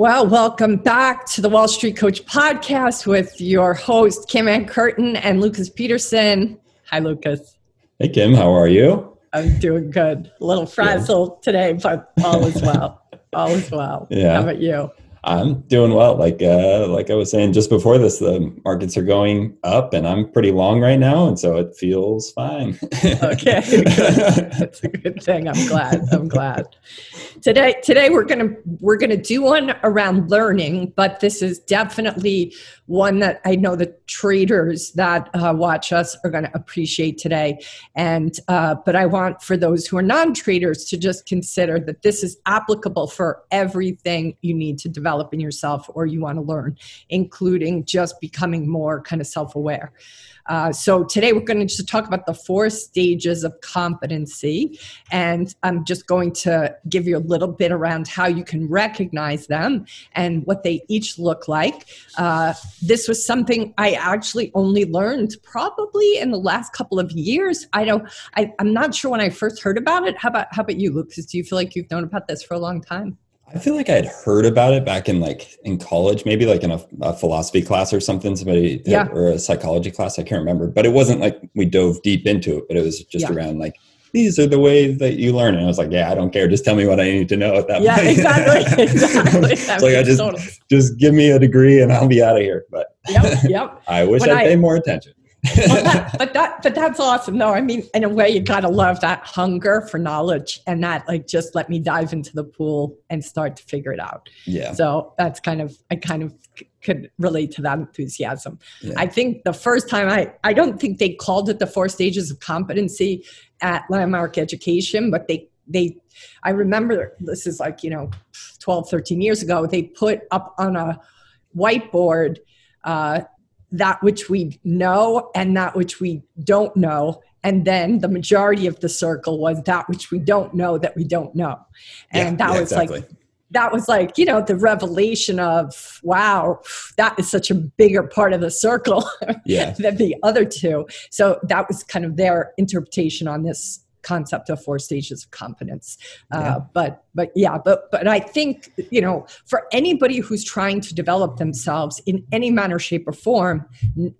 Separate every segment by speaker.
Speaker 1: Well, welcome back to the Wall Street Coach Podcast with your host, Kim Ann Curtin and Lucas Peterson. Hi, Lucas.
Speaker 2: Hey, Kim, how are you?
Speaker 1: I'm doing good. A little frazzled today, but all is well. all is well. Yeah. How about you?
Speaker 2: I'm doing well. Like uh, like I was saying just before this, the markets are going up, and I'm pretty long right now, and so it feels fine.
Speaker 1: okay, that's a good thing. I'm glad. I'm glad. Today, today we're gonna we're gonna do one around learning, but this is definitely one that I know the traders that uh, watch us are to appreciate today. And uh, but I want for those who are non-traders to just consider that this is applicable for everything you need to develop develop in yourself or you want to learn, including just becoming more kind of self aware. Uh, so today we're going to just talk about the four stages of competency, and I'm just going to give you a little bit around how you can recognize them and what they each look like. Uh, this was something I actually only learned probably in the last couple of years. I don't. I, I'm not sure when I first heard about it. How about how about you, Lucas? Do you feel like you've known about this for a long time?
Speaker 2: I feel like I had heard about it back in like in college, maybe like in a, a philosophy class or something, somebody yeah. or a psychology class. I can't remember, but it wasn't like we dove deep into it, but it was just yeah. around like these are the ways that you learn. And I was like, yeah, I don't care. Just tell me what I need to know at that
Speaker 1: yeah, point. exactly. exactly. it's
Speaker 2: like I just totally. just give me a degree and I'll be out of here. But yep, yep. I wish when I'd I, pay more attention
Speaker 1: well, that, but that but that's awesome no i mean in a way you gotta love that hunger for knowledge and that like just let me dive into the pool and start to figure it out.
Speaker 2: Yeah.
Speaker 1: So that's kind of i kind of could relate to that enthusiasm. Yeah. i think the first time i i don't think they called it the four stages of competency at landmark education but they they i remember this is like you know 12 13 years ago they put up on a whiteboard uh, that which we know and that which we don't know and then the majority of the circle was that which we don't know that we don't know and yeah, that yeah, was exactly. like that was like you know the revelation of wow that is such a bigger part of the circle yeah. than the other two so that was kind of their interpretation on this concept of four stages of competence uh, yeah. but but yeah but but i think you know for anybody who's trying to develop themselves in any manner shape or form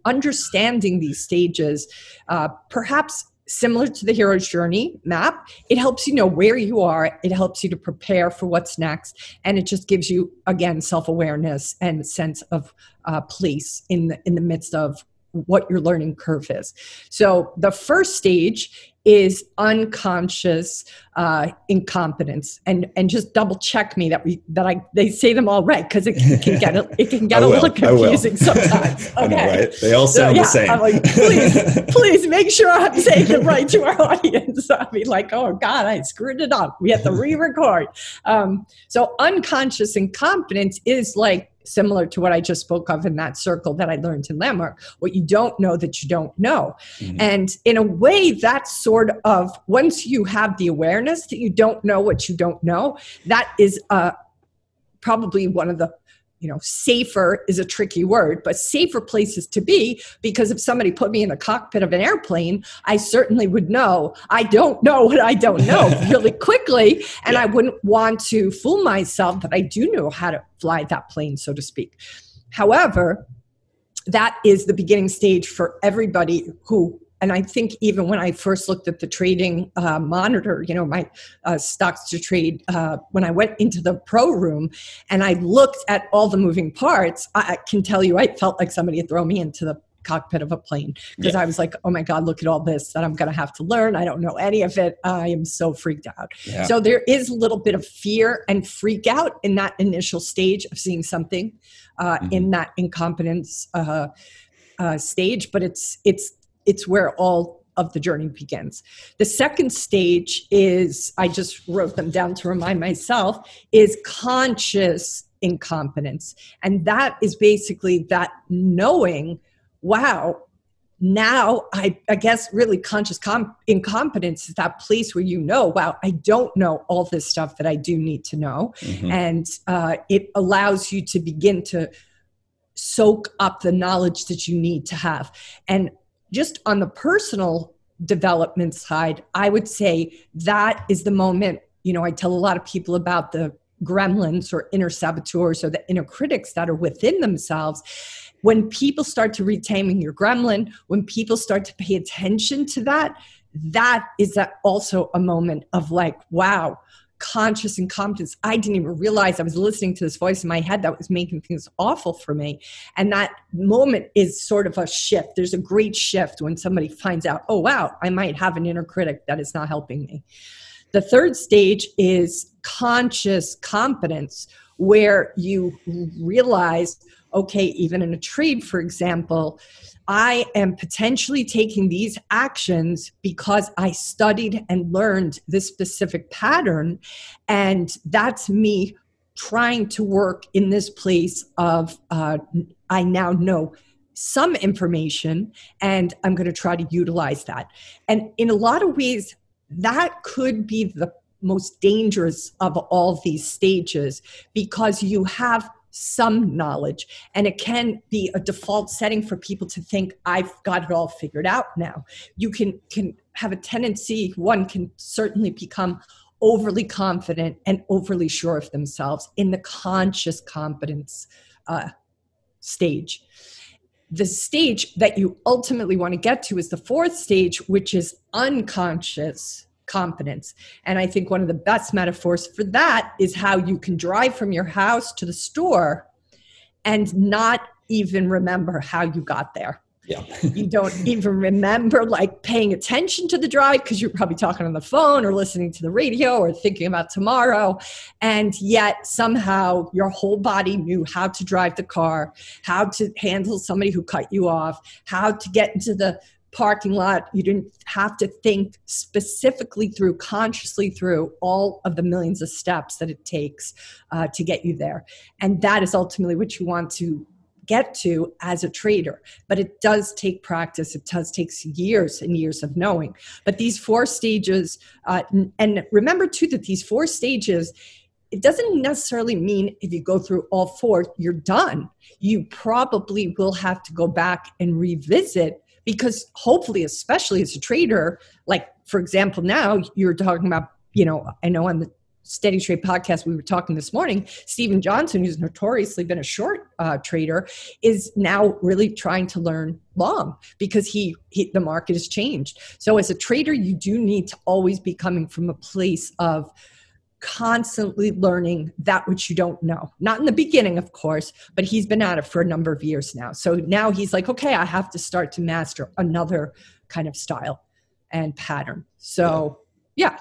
Speaker 1: understanding these stages uh, perhaps similar to the hero's journey map it helps you know where you are it helps you to prepare for what's next and it just gives you again self-awareness and sense of uh, place in the in the midst of what your learning curve is. So the first stage is unconscious uh, incompetence, and and just double check me that we that I they say them all right because it, can get a, it can get a little confusing sometimes.
Speaker 2: Okay, know, right? They all sound so, yeah, the same.
Speaker 1: I'm like, please, please make sure I'm saying them right to our audience. I mean, like, oh God, I screwed it up. We have to re-record. Um, so unconscious incompetence is like similar to what I just spoke of in that circle that I learned in Landmark, what you don't know that you don't know. Mm-hmm. And in a way, that's sort of once you have the awareness that you don't know what you don't know, that is uh, probably one of the you know, safer is a tricky word, but safer places to be because if somebody put me in the cockpit of an airplane, I certainly would know I don't know what I don't know really quickly. And yeah. I wouldn't want to fool myself that I do know how to fly that plane, so to speak. However, that is the beginning stage for everybody who and I think even when I first looked at the trading uh, monitor, you know, my uh, stocks to trade, uh, when I went into the pro room and I looked at all the moving parts, I, I can tell you, I felt like somebody had thrown me into the cockpit of a plane because yeah. I was like, oh my God, look at all this that I'm going to have to learn. I don't know any of it. I am so freaked out. Yeah. So there is a little bit of fear and freak out in that initial stage of seeing something uh, mm-hmm. in that incompetence uh, uh, stage, but it's it's it's where all of the journey begins. The second stage is, I just wrote them down to remind myself, is conscious incompetence. And that is basically that knowing wow, now I, I guess really conscious com- incompetence is that place where you know, wow, I don't know all this stuff that I do need to know. Mm-hmm. And uh, it allows you to begin to soak up the knowledge that you need to have. And just on the personal development side, I would say that is the moment, you know, I tell a lot of people about the gremlins or inner saboteurs or the inner critics that are within themselves. When people start to read Taming Your Gremlin, when people start to pay attention to that, that is also a moment of like, wow, conscious incompetence. I didn't even realize I was listening to this voice in my head that was making things awful for me. And that moment is sort of a shift. There's a great shift when somebody finds out, oh, wow, I might have an inner critic that is not helping me. The third stage is conscious competence, where you realize okay, even in a trade, for example, I am potentially taking these actions because I studied and learned this specific pattern. And that's me trying to work in this place of uh, I now know some information and I'm going to try to utilize that. And in a lot of ways, that could be the most dangerous of all these stages because you have some knowledge. And it can be a default setting for people to think i've got it all figured out now. You can can have a tendency one can certainly become overly confident and overly sure of themselves in the conscious competence uh, stage. The stage that you ultimately want to get to is the fourth stage which is unconscious competence. And I think one of the best metaphors for that is how you can drive from your house to the store and not even remember how you got there.
Speaker 2: Yeah.
Speaker 1: you don't even remember like paying attention to the drive because you're probably talking on the phone or listening to the radio or thinking about tomorrow. And yet somehow your whole body knew how to drive the car, how to handle somebody who cut you off, how to get into the parking lot. You didn't have to think specifically through, consciously through all of the millions of steps that it takes uh, to get you there. And that is ultimately what you want to get to as a trader. But it does take practice. It does take years and years of knowing. But these four stages, uh, and remember too that these four stages, it doesn't necessarily mean if you go through all four, you're done. You probably will have to go back and revisit because hopefully especially as a trader like for example now you're talking about you know i know on the steady trade podcast we were talking this morning steven johnson who's notoriously been a short uh, trader is now really trying to learn long because he, he the market has changed. So as a trader you do need to always be coming from a place of constantly learning that which you don't know. Not in the beginning, of course, but he's been at it for a number of years now. So now he's like, okay, I have to start to master another kind of style and pattern. So, yeah.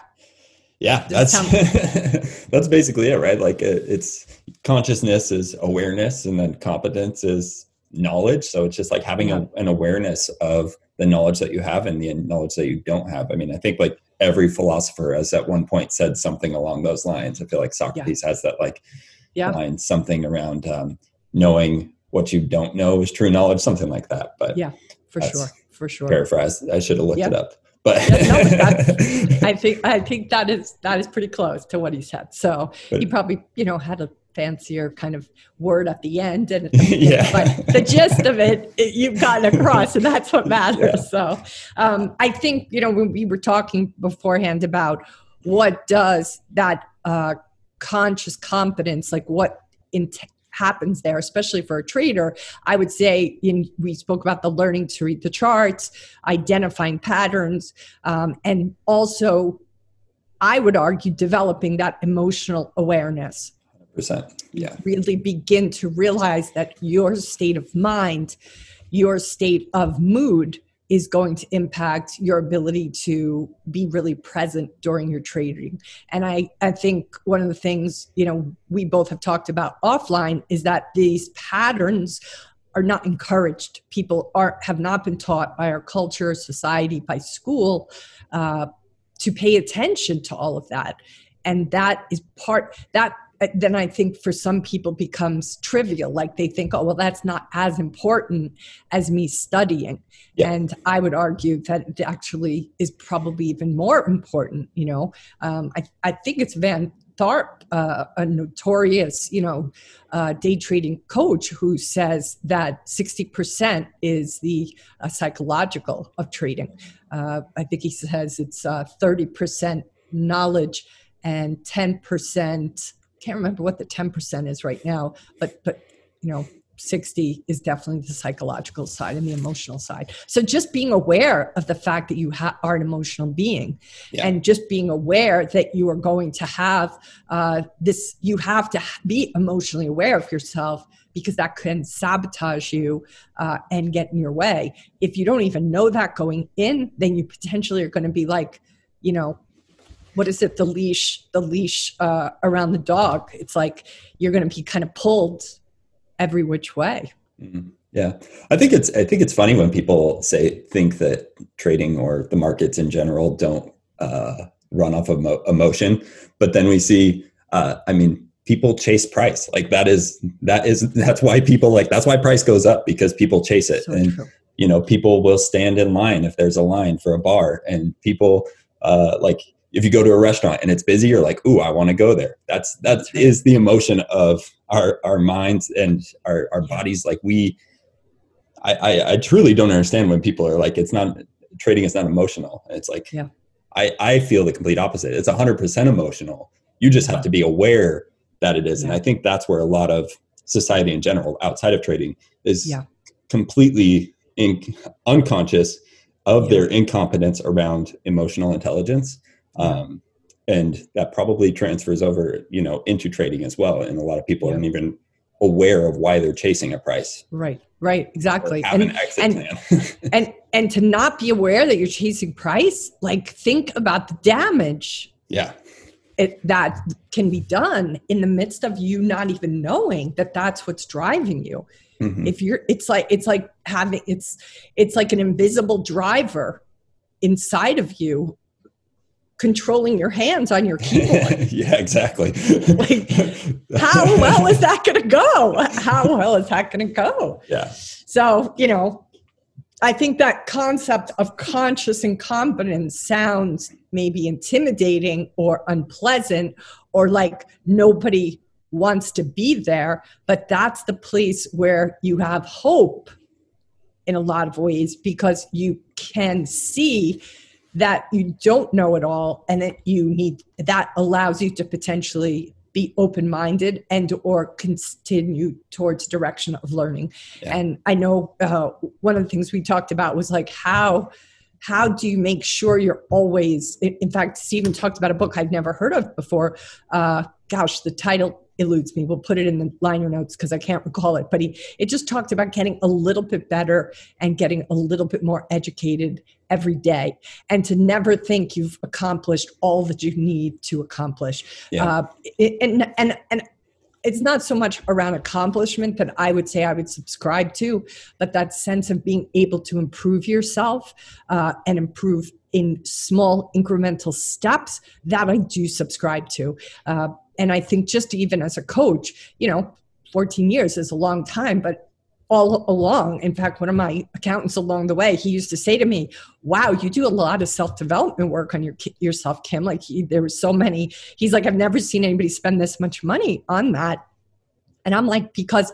Speaker 2: Yeah, that's that's basically it, right? Like it, it's consciousness is awareness, and then competence is knowledge. So it's just like having a, an awareness of the knowledge that you have and the knowledge that you don't have. I mean, I think like every philosopher has at one point said something along those lines. I feel like Socrates yeah. has that like yeah. line, something around um, knowing what you don't know is true knowledge, something like that. But
Speaker 1: yeah, for sure, for sure.
Speaker 2: Paraphrase. I should have looked it up. But
Speaker 1: no, I think I think that is that is pretty close to what he said. So but, he probably you know had a fancier kind of word at the end and yeah. but the gist of it, it, you've gotten across and that's what matters yeah. so um, i think you know when we were talking beforehand about what does that uh, conscious competence like what in happens there, especially for a trader. I would say in, we spoke about the learning to read the charts, identifying patterns, um, and also, I would argue, developing that emotional awareness
Speaker 2: percent Yeah.
Speaker 1: Really begin to realize that your state of mind, your state of mood is going to impact your ability to be really present during your trading. And I, I think one of the things, you know, we both have talked about offline is that these patterns are not encouraged. People are have not been taught by our culture, society, by school uh, to pay attention to all of that. And that is part that then I think for some people becomes trivial. Like they think, oh, well, that's not as important as me studying. Yeah. And I would argue that it actually is probably even more important. You know, um, I, I think it's Van Tharp, uh, a notorious, you know, uh, day trading coach, who says that 60% is the uh, psychological of trading. Uh, I think he says it's 30% uh, knowledge and 10% can't remember what the 10% is right now, but but you know, 60 is definitely the psychological side and the emotional side. So just being aware of the fact that you ha- are an emotional being yeah. and just being aware that you are going to have uh, this, you have to be emotionally aware of yourself because that can sabotage you uh, and get in your way. If you don't even know that going in, then you potentially are going to be like, you know, what is it the leash the leash uh, around the dog? It's like you're going to be kind of pulled every which way.
Speaker 2: Mm-hmm. yeah. I think it's i think it's funny when people say think that trading or the markets in general don't uh, run off of emotion but then we see uh, i mean people chase price. Like that is that is that's why people like that's why price goes up because people chase it. So and true. you know people will stand in line if there's a line for a bar and people uh, like if you go to a restaurant and it's busy, you're like, "Ooh, I want to go there." That's that is the emotion of our our minds and our our bodies. Like we, I, I, I truly don't understand when people are like, "It's not trading is not emotional." It's like, yeah, I I feel the complete opposite. It's hundred percent emotional. You just have to be aware that it is, yeah. and I think that's where a lot of society in general, outside of trading, is yeah. completely in, unconscious of yeah. their incompetence around emotional intelligence um, and that probably transfers over, you know, into trading as well. And a lot of people aren't even aware of why they're chasing a price.
Speaker 1: Right, right, exactly. And, an and, and and to not be aware that you're chasing price, like think about the damage.
Speaker 2: Yeah.
Speaker 1: It, that can be done in the midst of you not even knowing that that's what's driving you. Mm-hmm. If you're, it's like it's like having it's it's like an invisible driver inside of you controlling your hands on your keyboard.
Speaker 2: yeah, exactly. like,
Speaker 1: how well is that going to go? How well is that going to go?
Speaker 2: Yeah.
Speaker 1: So, you know, I think that concept of conscious incompetence sounds maybe intimidating or unpleasant or like nobody wants to be there, but that's the place where you have hope in a lot of ways because you can see that you don't know it all and that you need that allows you to potentially be open-minded and or continue towards direction of learning yeah. and i know uh, one of the things we talked about was like how how do you make sure you're always in fact stephen talked about a book i've never heard of before uh, gosh the title eludes me. We'll put it in the liner notes because I can't recall it. But he it just talked about getting a little bit better and getting a little bit more educated every day, and to never think you've accomplished all that you need to accomplish. Yeah. Uh, and and and it's not so much around accomplishment that I would say I would subscribe to, but that sense of being able to improve yourself uh, and improve in small incremental steps that I do subscribe to. Uh, and I think just even as a coach, you know, 14 years is a long time, but all along, in fact, one of my accountants along the way, he used to say to me, "Wow, you do a lot of self development work on your yourself, Kim. Like he, there were so many." He's like, "I've never seen anybody spend this much money on that." And I'm like, because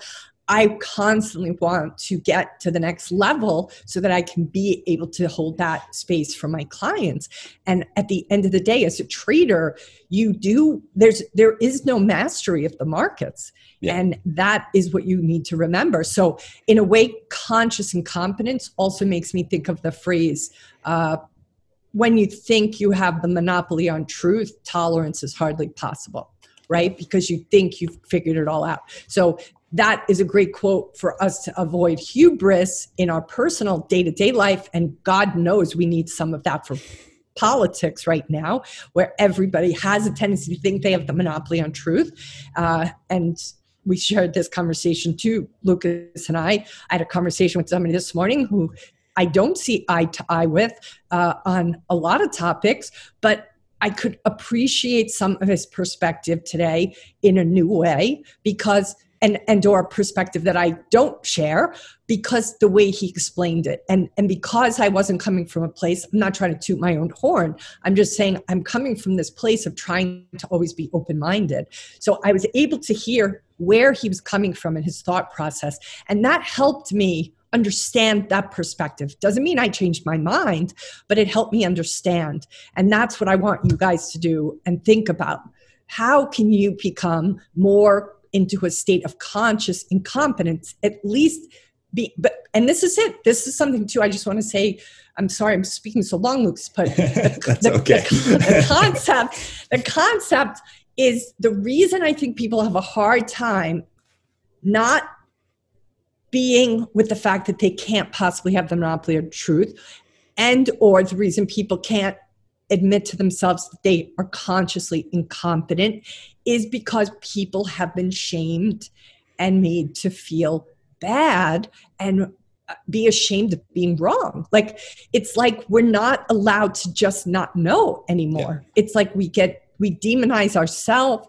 Speaker 1: I constantly want to get to the next level so that I can be able to hold that space for my clients. And at the end of the day, as a trader, you do there's there is no mastery of the markets. Yeah. And that is what you need to remember. So, in a way, conscious incompetence also makes me think of the phrase uh, when you think you have the monopoly on truth, tolerance is hardly possible right? Because you think you've figured it all out. So that is a great quote for us to avoid hubris in our personal day to day life. And God knows we need some of that for politics right now, where everybody has a tendency to think they have the monopoly on truth. Uh, and we shared this conversation too, Lucas and I. I had a conversation with somebody this morning who I don't see eye to eye with uh, on a lot of topics, but I could appreciate some of his perspective today in a new way because and and or perspective that I don't share because the way he explained it. And and because I wasn't coming from a place I'm not trying to toot my own horn. I'm just saying I'm coming from this place of trying to always be open minded so I was able to hear where he was coming from in his thought process. And that helped me understand that perspective. Doesn't mean I changed my mind but it helped me understand. And that's what I want you guys to do and think about. How can you become more into a state of conscious incompetence at least be but and this is it this is something too i just want to say i'm sorry i'm speaking so long luke's but
Speaker 2: the, the, okay.
Speaker 1: the, the concept the concept is the reason i think people have a hard time not being with the fact that they can't possibly have the monopoly of truth and or the reason people can't admit to themselves that they are consciously incompetent is because people have been shamed and made to feel bad and uh, be ashamed of being wrong. Like it's like we're not allowed to just not know anymore. Yeah. It's like we get we demonize ourselves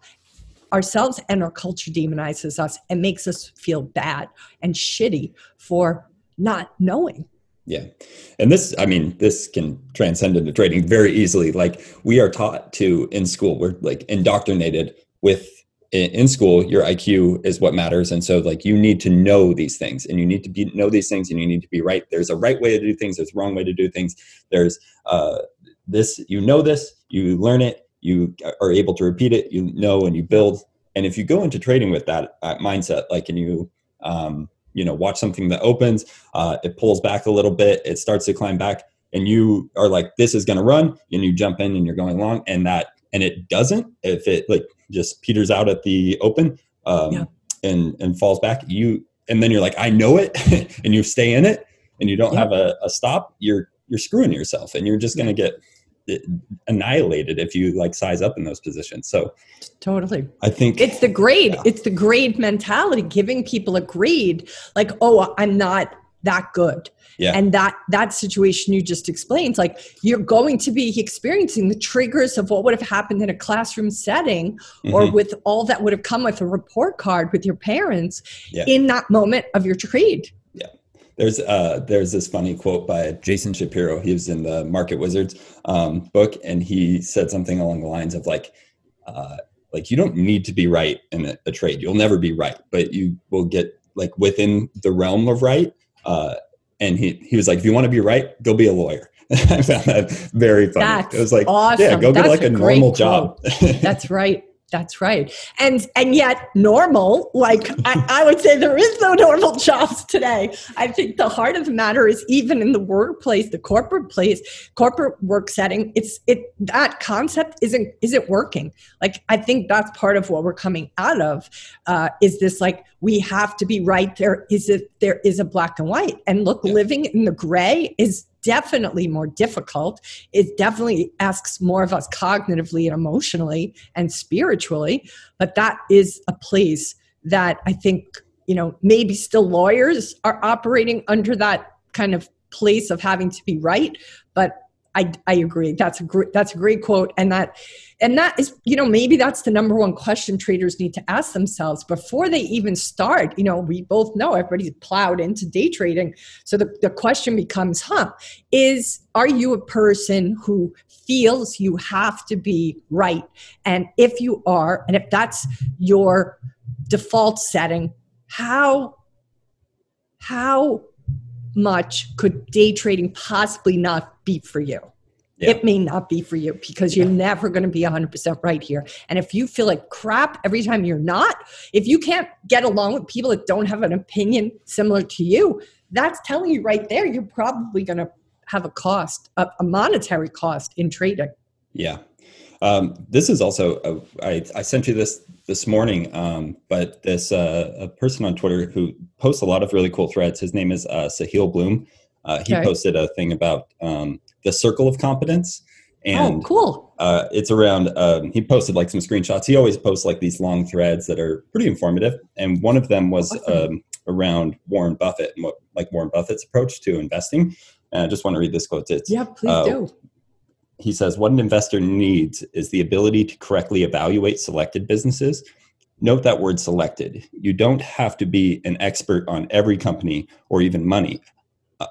Speaker 1: ourselves and our culture demonizes us and makes us feel bad and shitty for not knowing.
Speaker 2: Yeah. And this, I mean, this can transcend into trading very easily. Like we are taught to in school, we're like indoctrinated with in school your iq is what matters and so like you need to know these things and you need to be know these things and you need to be right there's a right way to do things there's a wrong way to do things there's uh this you know this you learn it you are able to repeat it you know and you build and if you go into trading with that, that mindset like and you um you know watch something that opens uh it pulls back a little bit it starts to climb back and you are like this is going to run and you jump in and you're going long and that and it doesn't if it like just peters out at the open um, yeah. and and falls back you and then you're like i know it and you stay in it and you don't yeah. have a, a, stop you're you're screwing yourself and you're just going to get annihilated if you like size up in those positions so
Speaker 1: totally
Speaker 2: i think
Speaker 1: it's the grade yeah. it's the grade mentality giving people a grade like oh i'm not that good yeah. And that that situation you just explained, like you're going to be experiencing the triggers of what would have happened in a classroom setting mm-hmm. or with all that would have come with a report card with your parents yeah. in that moment of your trade.
Speaker 2: There's uh there's this funny quote by Jason Shapiro. He was in the Market Wizards um, book and he said something along the lines of like uh like you don't need to be right in a, a trade. You'll never be right, but you will get like within the realm of right uh, and he he was like, if you want to be right, go be a lawyer. I found that very funny.
Speaker 1: That's
Speaker 2: it was like,
Speaker 1: awesome.
Speaker 2: yeah, go That's get like a, a normal job.
Speaker 1: That's right. That's right. And and yet normal, like I, I, would say there is no normal jobs today. I think the heart of the matter is even in the workplace, the corporate place, corporate work setting, it's it that concept isn't isn't working. Like I think that's part of what we're coming out of uh, is this like we have to be right. There is it there is a black and white. And look, yeah. living in the gray is definitely more difficult. It definitely asks more of us cognitively and emotionally and spiritually. But that is a place that I think, you know, maybe still lawyers are operating under that kind of place of having to be right. But I, I agree. That's a great, that's a great quote. And that, and that is, you know, maybe that's the number one question traders need to ask themselves before they even start. You know, we both know everybody's plowed into day trading. So the, the question becomes, huh, is, are you a person who feels you have to be right? And if you are, and if that's your default setting, how, how much could day trading possibly not be for you? Yeah. It may not be for you because you're yeah. never going to be 100% right here. And if you feel like crap every time you're not, if you can't get along with people that don't have an opinion similar to you, that's telling you right there you're probably going to have a cost, a, monetary cost in trading.
Speaker 2: Yeah. Um, this is also, a, I, I sent you this this morning, um, but this uh, a person on Twitter who posts a lot of really cool threads. His name is uh, Sahil Bloom. Uh, he okay. posted a thing about um, the circle of competence.
Speaker 1: Oh, and, oh, cool.
Speaker 2: Uh, it's around, um, he posted like some screenshots. He always posts like these long threads that are pretty informative. And one of them was awesome. um, around Warren Buffett and what, like Warren Buffett's approach to investing. And I just want to read this quote. It's,
Speaker 1: yeah, please uh, do.
Speaker 2: he says what an investor needs is the ability to correctly evaluate selected businesses. Note that word selected. You don't have to be an expert on every company or even money.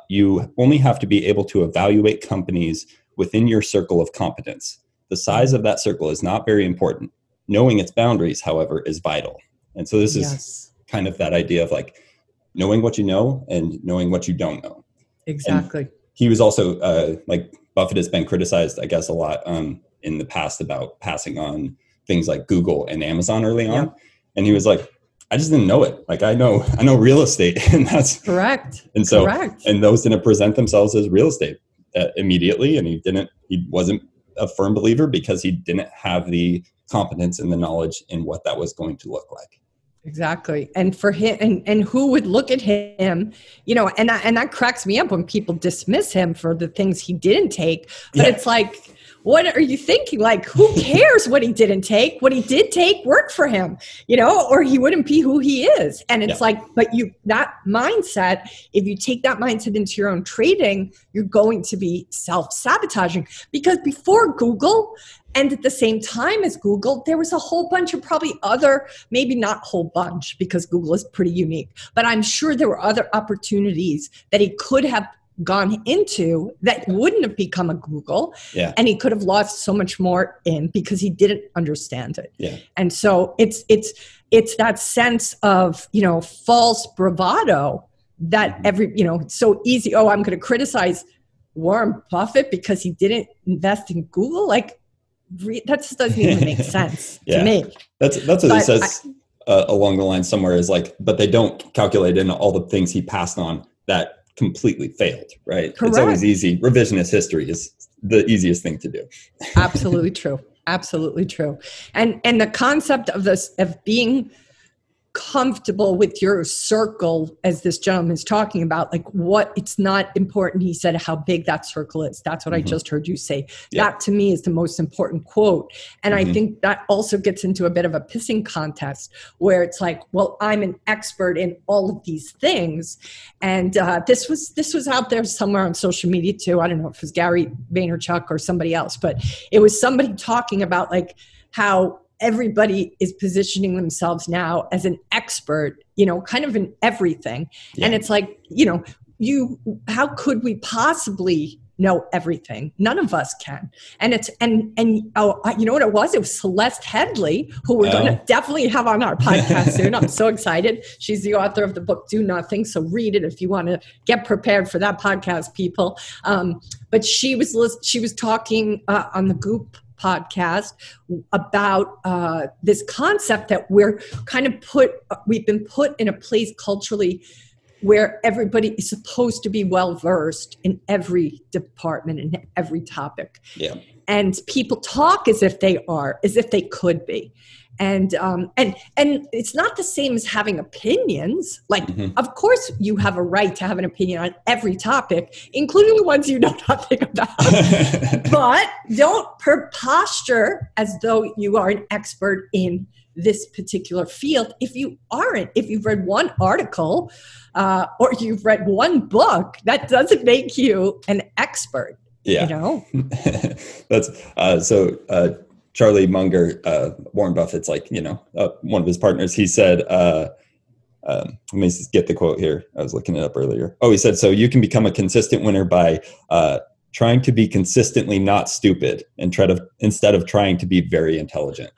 Speaker 2: You only have to be able to evaluate companies within your circle of competence. The size of that circle is not very important. Knowing its boundaries, however, is vital. And so this is kind of that idea of like knowing what you know and knowing what you don't know.
Speaker 1: Exactly.
Speaker 2: And he was also uh, like Buffett has been criticized, I guess, a lot um, in the past about passing on things like Google and Amazon early on. And he was like, I just didn't know it. Like I know, I know real estate, and that's
Speaker 1: correct.
Speaker 2: And so,
Speaker 1: correct.
Speaker 2: and those didn't present themselves as real estate uh, immediately, and he didn't. He wasn't a firm believer because he didn't have the competence and the knowledge in what that was going to look like.
Speaker 1: Exactly. And for him and, and who would look at him, you know, and that, and that cracks me up when people dismiss him for the things he didn't take. But yeah. it's like, what are you thinking? Like, who cares what he didn't take? What he did take worked for him, you know, or he wouldn't be who he is. And it's yeah. like, but you, that mindset, if you take that mindset into your own trading, you're going to be self sabotaging. Because before Google, and at the same time as Google, there was a whole bunch of probably other, maybe not whole bunch because Google is pretty unique, but I'm sure there were other opportunities that he could have gone into that wouldn't have become a Google.
Speaker 2: Yeah.
Speaker 1: And he could have lost so much more in because he didn't understand it.
Speaker 2: Yeah.
Speaker 1: And so it's it's it's that sense of, you know, false bravado that mm-hmm. every, you know, so easy, oh, I'm going to criticize Warren Buffett because he didn't invest in Google. Like re- that just doesn't even make sense yeah. to me.
Speaker 2: That's that's what but he says I, uh, along the line somewhere is like, but they don't calculate in all the things he passed on that completely failed. Right? Correct. It's always easy. Revisionist history is the easiest thing to do.
Speaker 1: Absolutely true. Absolutely true. And and the concept of this of being comfortable with your circle as this gentleman is talking about like what it's not important he said how big that circle is that's what mm-hmm. i just heard you say yeah. that to me is the most important quote and mm-hmm. i think that also gets into a bit of a pissing contest where it's like well i'm an expert in all of these things and uh, this was this was out there somewhere on social media too i don't know if it was gary vaynerchuk or somebody else but it was somebody talking about like how everybody is positioning themselves now as an expert, you know, kind of in everything. Yeah. And it's like, you know, you how could we possibly know everything none of us can and it's and and oh you know what it was it was celeste headlee who we're oh. going to definitely have on our podcast soon i'm so excited she's the author of the book do nothing so read it if you want to get prepared for that podcast people um, but she was she was talking uh, on the goop podcast about uh, this concept that we're kind of put we've been put in a place culturally where everybody is supposed to be well versed in every department and every topic.
Speaker 2: Yeah.
Speaker 1: And people talk as if they are as if they could be and um, and and it's not the same as having opinions. Like, mm-hmm. of course, you have a right to have an opinion on every topic, including the ones you know nothing about. but don't posture as though you are an expert in this particular field if you aren't. If you've read one article uh, or you've read one book, that doesn't make you an expert.
Speaker 2: Yeah,
Speaker 1: you know.
Speaker 2: That's uh, so. Uh, Charlie Munger, uh, Warren Buffett's like, you know, uh, one of his partners, he said, uh, um, let me get the quote here. I was looking it up earlier. Oh, he said, so you can become a consistent winner by uh, trying to be consistently not stupid and try to, instead of trying to be very intelligent.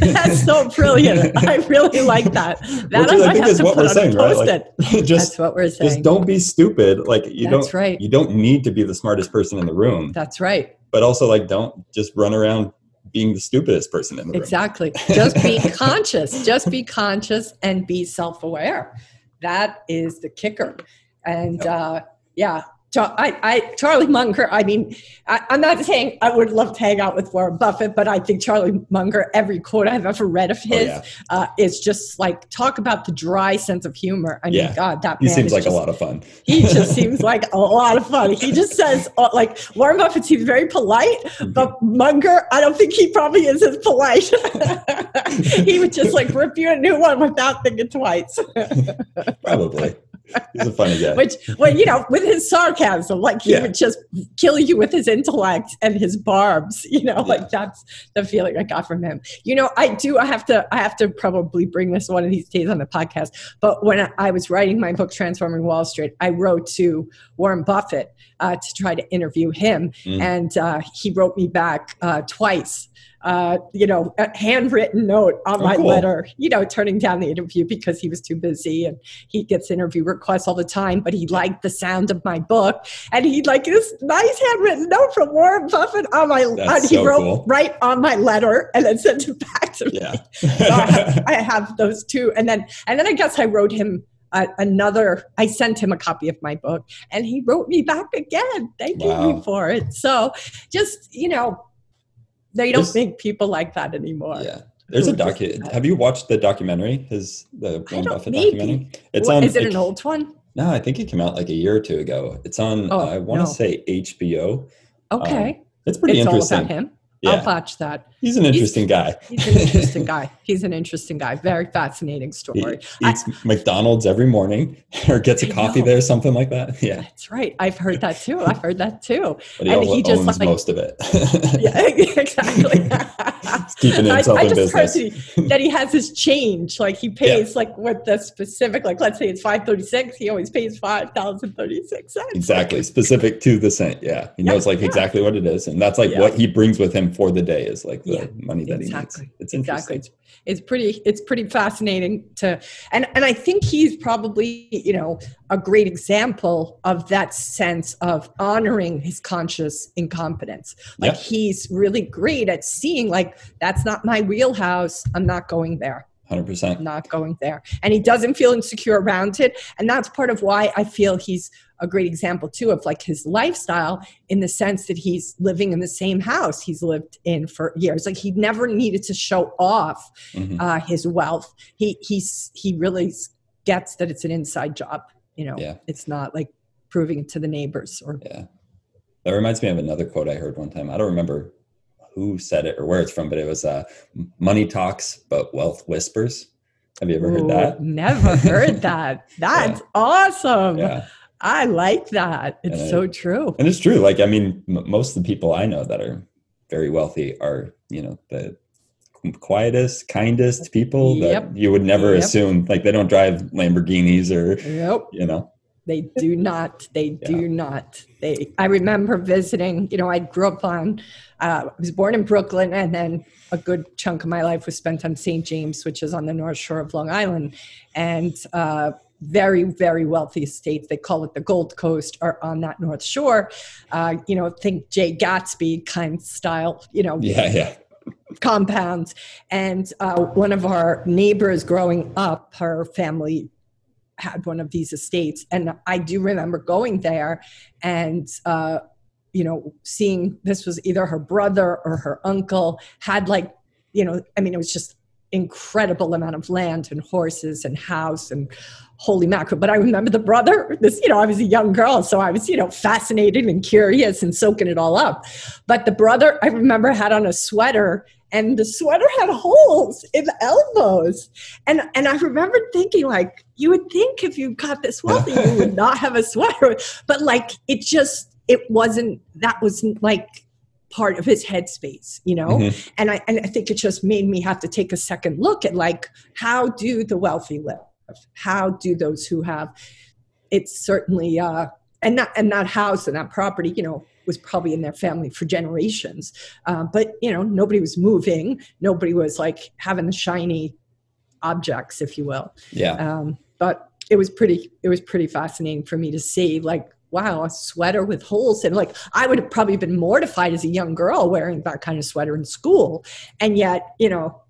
Speaker 1: That's so brilliant. I really like that. That
Speaker 2: Which I, think is what we're saying, right? Like,
Speaker 1: just, That's what we're saying.
Speaker 2: Just don't be stupid. Like you
Speaker 1: That's
Speaker 2: don't,
Speaker 1: right.
Speaker 2: you don't need to be the smartest person in the room.
Speaker 1: That's right.
Speaker 2: But also like, don't just run around being the stupidest person in the
Speaker 1: room. Exactly. Just be conscious. Just be conscious and be self-aware. That is the kicker. And uh, yeah, I, I, Charlie Munger, I mean, I, am not saying I would love to hang out with Warren Buffett, but I think Charlie Munger, every quote I've ever read of oh, his, oh, yeah. uh, is just like talk about the dry sense of humor. I mean, God, that
Speaker 2: he seems like just, a lot of fun.
Speaker 1: He just seems like a lot of fun. He just says uh, like Warren Buffett seems very polite, mm-hmm. but Munger, I don't think he probably is as polite. he would just like rip you a new one without thinking twice.
Speaker 2: probably. He's a funny guy.
Speaker 1: Which, well, you know, with his sarcasm, like he
Speaker 2: Yeah.
Speaker 1: would just kill you with his intellect and his barbs. You know,
Speaker 2: Yeah.
Speaker 1: like that's the feeling I got from him. You know, I do. I have to. I have to probably bring this one of these days on the podcast. But when I, I was writing my book, Transforming Wall Street, I wrote to Warren Buffett uh, to try to interview him,
Speaker 2: Mm.
Speaker 1: and uh, he wrote me back uh, twice. Uh, you know, a handwritten note on
Speaker 2: Oh,
Speaker 1: my
Speaker 2: cool.
Speaker 1: letter. You know, turning down the interview because he was too busy, and he gets interview requests all the time. But he liked the sound of my book, and he like this nice handwritten note from Warren Buffett on my. On, he
Speaker 2: so
Speaker 1: wrote
Speaker 2: cool.
Speaker 1: right on my letter, and then sent it back to me.
Speaker 2: Yeah.
Speaker 1: So I, have, I have those two, and then and then I guess I wrote him. Uh, another i sent him a copy of my book and he wrote me back again thanking
Speaker 2: Wow.
Speaker 1: me for it so just you know they don't
Speaker 2: There's-
Speaker 1: make people like that anymore
Speaker 2: yeah. There's a docu. Have you watched the documentary? His the Warren Buffett
Speaker 1: maybe.
Speaker 2: documentary. It's
Speaker 1: What-
Speaker 2: on.
Speaker 1: is it an old one
Speaker 2: No, I think it came out like a year or two ago. It's on.
Speaker 1: Oh,
Speaker 2: I want to
Speaker 1: no.
Speaker 2: say HBO.
Speaker 1: okay um,
Speaker 2: It's pretty
Speaker 1: it's all
Speaker 2: interesting.
Speaker 1: about him
Speaker 2: Yeah,
Speaker 1: i'll watch that
Speaker 2: he's an interesting guy.
Speaker 1: he's an interesting guy. He's an interesting guy. Very fascinating
Speaker 2: he
Speaker 1: story. I-
Speaker 2: eats McDonald's every morning, or gets a
Speaker 1: I
Speaker 2: coffee there, something like that. Yeah,
Speaker 1: that's right. I've heard that too. I've heard that too.
Speaker 2: But he,
Speaker 1: And he just,
Speaker 2: owns
Speaker 1: like-
Speaker 2: most of it.
Speaker 1: yeah exactly.
Speaker 2: Keeping
Speaker 1: I,
Speaker 2: himself
Speaker 1: I
Speaker 2: in
Speaker 1: just heard
Speaker 2: business.
Speaker 1: that he, that he has his change. Like he pays like with the specific like let's say it's 536 he always pays 5036 cents.
Speaker 2: Exactly, specific to the cent. Yeah, he
Speaker 1: Yeah,
Speaker 2: knows like
Speaker 1: yeah.
Speaker 2: exactly what it is, and that's like
Speaker 1: Yeah.
Speaker 2: what he brings with him for the day is like the
Speaker 1: Yeah,
Speaker 2: money that
Speaker 1: exactly,
Speaker 2: he needs. It's
Speaker 1: exactly it's, it's pretty it's pretty fascinating to and and i think he's probably you know a great example of that sense of honoring his conscious incompetence like
Speaker 2: Yeah.
Speaker 1: he's really great at seeing like that's not my wheelhouse i'm not going there
Speaker 2: Hundred percent.
Speaker 1: not going there. And he doesn't feel insecure around it. And that's part of why I feel he's a great example too of like his lifestyle in the sense that he's living in the same house he's lived in for years. Like he never needed to show off
Speaker 2: Mhm.
Speaker 1: uh, his wealth. He he's he really gets that it's an inside job. You know,
Speaker 2: Yeah.
Speaker 1: it's not like proving it to the neighbors or
Speaker 2: Yeah, that reminds me of another quote I heard one time. I don't remember who said it or where it's from, but it was uh, "Money talks, but wealth whispers." Have you ever heard that?
Speaker 1: Never heard that. That's awesome.
Speaker 2: Yeah,
Speaker 1: I like that. It's
Speaker 2: And I-
Speaker 1: so true.
Speaker 2: and it's true. Like, I mean, m- most of the people I know that are very wealthy are, you know, the quietest, kindest people that you would never
Speaker 1: Yep.
Speaker 2: assume. Like, they don't drive Lamborghinis or,
Speaker 1: Yep.
Speaker 2: you know.
Speaker 1: They do not. They
Speaker 2: Yeah.
Speaker 1: do not. They. I remember visiting. You know, I grew up on. Uh, I was born in Brooklyn, and then a good chunk of my life was spent on St. James, which is on the North Shore of Long Island, and uh, very, very wealthy estates. They call it the Gold Coast, are on that North Shore. Uh, you know, think Jay Gatsby kind style. You know,
Speaker 2: Yeah, yeah.
Speaker 1: compounds. And uh, one of our neighbors growing up, her family had one of these estates. And I do remember going there and, uh, you know, seeing this was either her brother or her uncle had like, you know, I mean, it was just incredible amount of land and horses and house and holy mackerel. But I remember the brother, this, you know, I was a young girl, so I was, you know, fascinated and curious and soaking it all up. But the brother, I remember, had on a sweater and the sweater had holes in the elbows. And and I remember thinking, like, you would think if you got this wealthy, you would not have a sweater. But like it just it wasn't that wasn't like part of his headspace, you know?
Speaker 2: Mhm.
Speaker 1: And I and I think it just made me have to take a second look at like how do the wealthy live? How do those who have it's certainly uh and that and that house and that property, you know, was probably in their family for generations. Uh, but you know, nobody was moving. Nobody was like having the shiny objects, if you will.
Speaker 2: Yeah.
Speaker 1: Um, but it was pretty. It was pretty fascinating for me to see, like, wow, a sweater with holes and Like, I would have probably been mortified as a young girl wearing that kind of sweater in school, and yet, you know,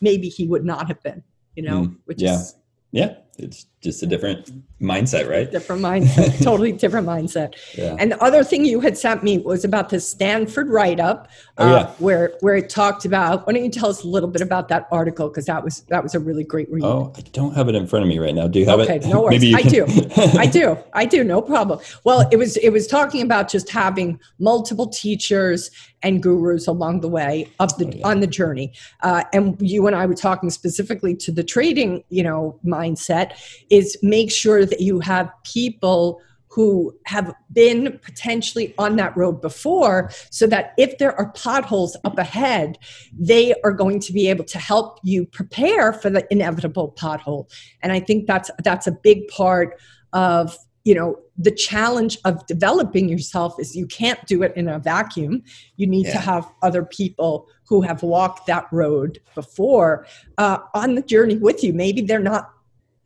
Speaker 1: maybe he would not have been. You know,
Speaker 2: Mm,
Speaker 1: which
Speaker 2: yeah.
Speaker 1: is
Speaker 2: Yeah. It's just a different mindset, right?
Speaker 1: different mindset, totally different mindset.
Speaker 2: Yeah.
Speaker 1: And the other thing you had sent me was about the Stanford write-up, uh,
Speaker 2: Oh, yeah.
Speaker 1: where where it talked about. Why don't you tell us a little bit about that article? Because that was that was a really great read.
Speaker 2: Oh, I don't have it in front of me right now. Do you have
Speaker 1: Okay,
Speaker 2: it?
Speaker 1: no worries.
Speaker 2: Maybe
Speaker 1: I do. I do. I do. No problem. Well, it was it was talking about just having multiple teachers and gurus along the way of the
Speaker 2: Oh, yeah.
Speaker 1: on the journey. Uh, and you and I were talking specifically to the trading, you know, mindset. Is make sure that you have people who have been potentially on that road before so that if there are potholes up ahead they are going to be able to help you prepare for the inevitable pothole. And i think that's that's a big part of you know the challenge of developing yourself is you can't do it in a vacuum. You need yeah. to have other people who have walked that road before uh, on the journey with you. Maybe they're not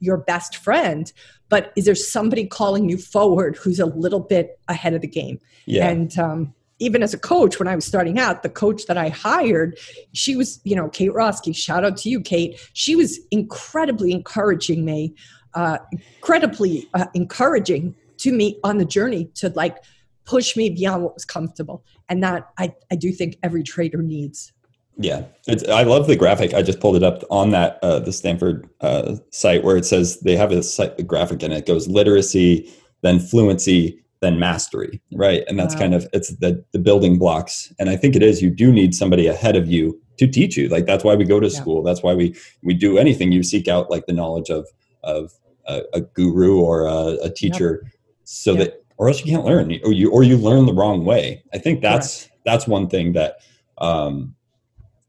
Speaker 1: your best friend but is there somebody calling you forward who's a little bit ahead of the game? Yeah. and um, even as a coach when i was starting out the coach that i hired she was you know kate roski shout out to you kate. She was incredibly encouraging me uh, incredibly uh, encouraging to me on the journey to like push me beyond what was comfortable. And that i, I do think every trader needs
Speaker 2: yeah, it's, I love the graphic. I just pulled it up on that uh, the Stanford uh, site where it says they have a, site, a graphic and it goes literacy, then fluency, then mastery, right? And that's wow. kind of it's the the building blocks. And I think it is you do need somebody ahead of you to teach you. Like that's why we go to yeah. school. That's why we we do anything. You seek out like the knowledge of of a, a guru or a, a teacher, yep. so yep. that or else you can't learn or you or you learn the wrong way. I think that's Correct. that's one thing that. Um,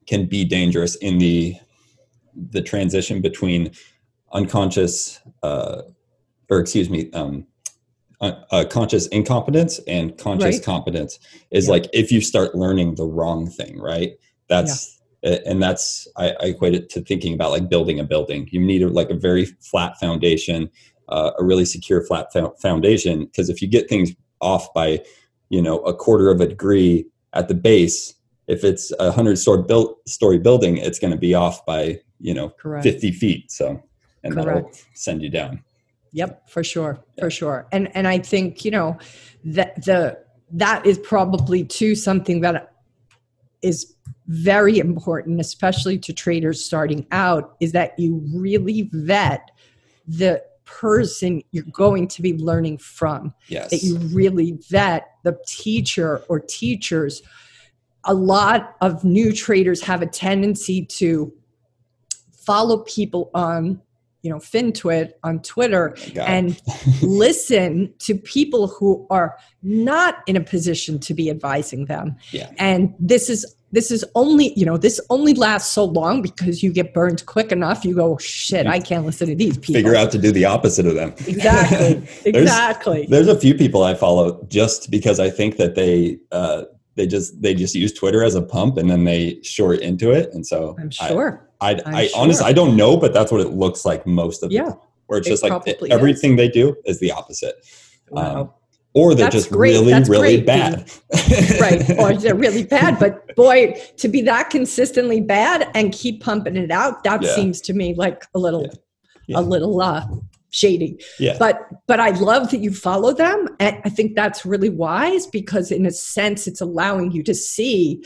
Speaker 2: can be dangerous in the the transition between unconscious uh, or excuse me um, uh, conscious incompetence and conscious right. competence is yeah. like if you start learning the wrong thing right that's yeah. and that's I, I, equate it to thinking about like building a building you need a, like a very flat foundation uh, a really secure flat foundation because if you get things off by you know a quarter of a degree at the base if it's a hundred story built story building, it's going to be off by you know Correct. fifty feet. So and Correct. that'll send you down.
Speaker 1: Yep, for sure, yeah. for sure. And and I think you know that the that is probably too something that is very important, especially to traders starting out, is that you really vet the person you're going to be learning from.
Speaker 2: Yes.
Speaker 1: That you really vet the teacher or teachers a lot of new traders have a tendency to follow people on you know FinTwit on Twitter and listen to people who are not in a position to be advising them.
Speaker 2: Yeah.
Speaker 1: And this is this is only you know this only lasts so long because you get burned quick enough. You go shit, I can't listen to these people.
Speaker 2: Figure out to do the opposite of them.
Speaker 1: Exactly. exactly.
Speaker 2: There's, there's, a few people I follow just because I think that they uh, they just they just use Twitter as a pump and then they short into it. And so
Speaker 1: I'm sure.
Speaker 2: I I, I sure. honestly I don't know, but that's what it looks like most of yeah. Where it's it just like everything is. they do is the opposite. Wow. Um, or they're that's just great. really, that's really great. bad.
Speaker 1: right. Or they're really bad. But boy, to be that consistently bad and keep pumping it out, that yeah. seems to me like a little. Yeah. a little uh shady.
Speaker 2: Yeah.
Speaker 1: But but I love that you follow them. And I think that's really wise because in a sense it's allowing you to see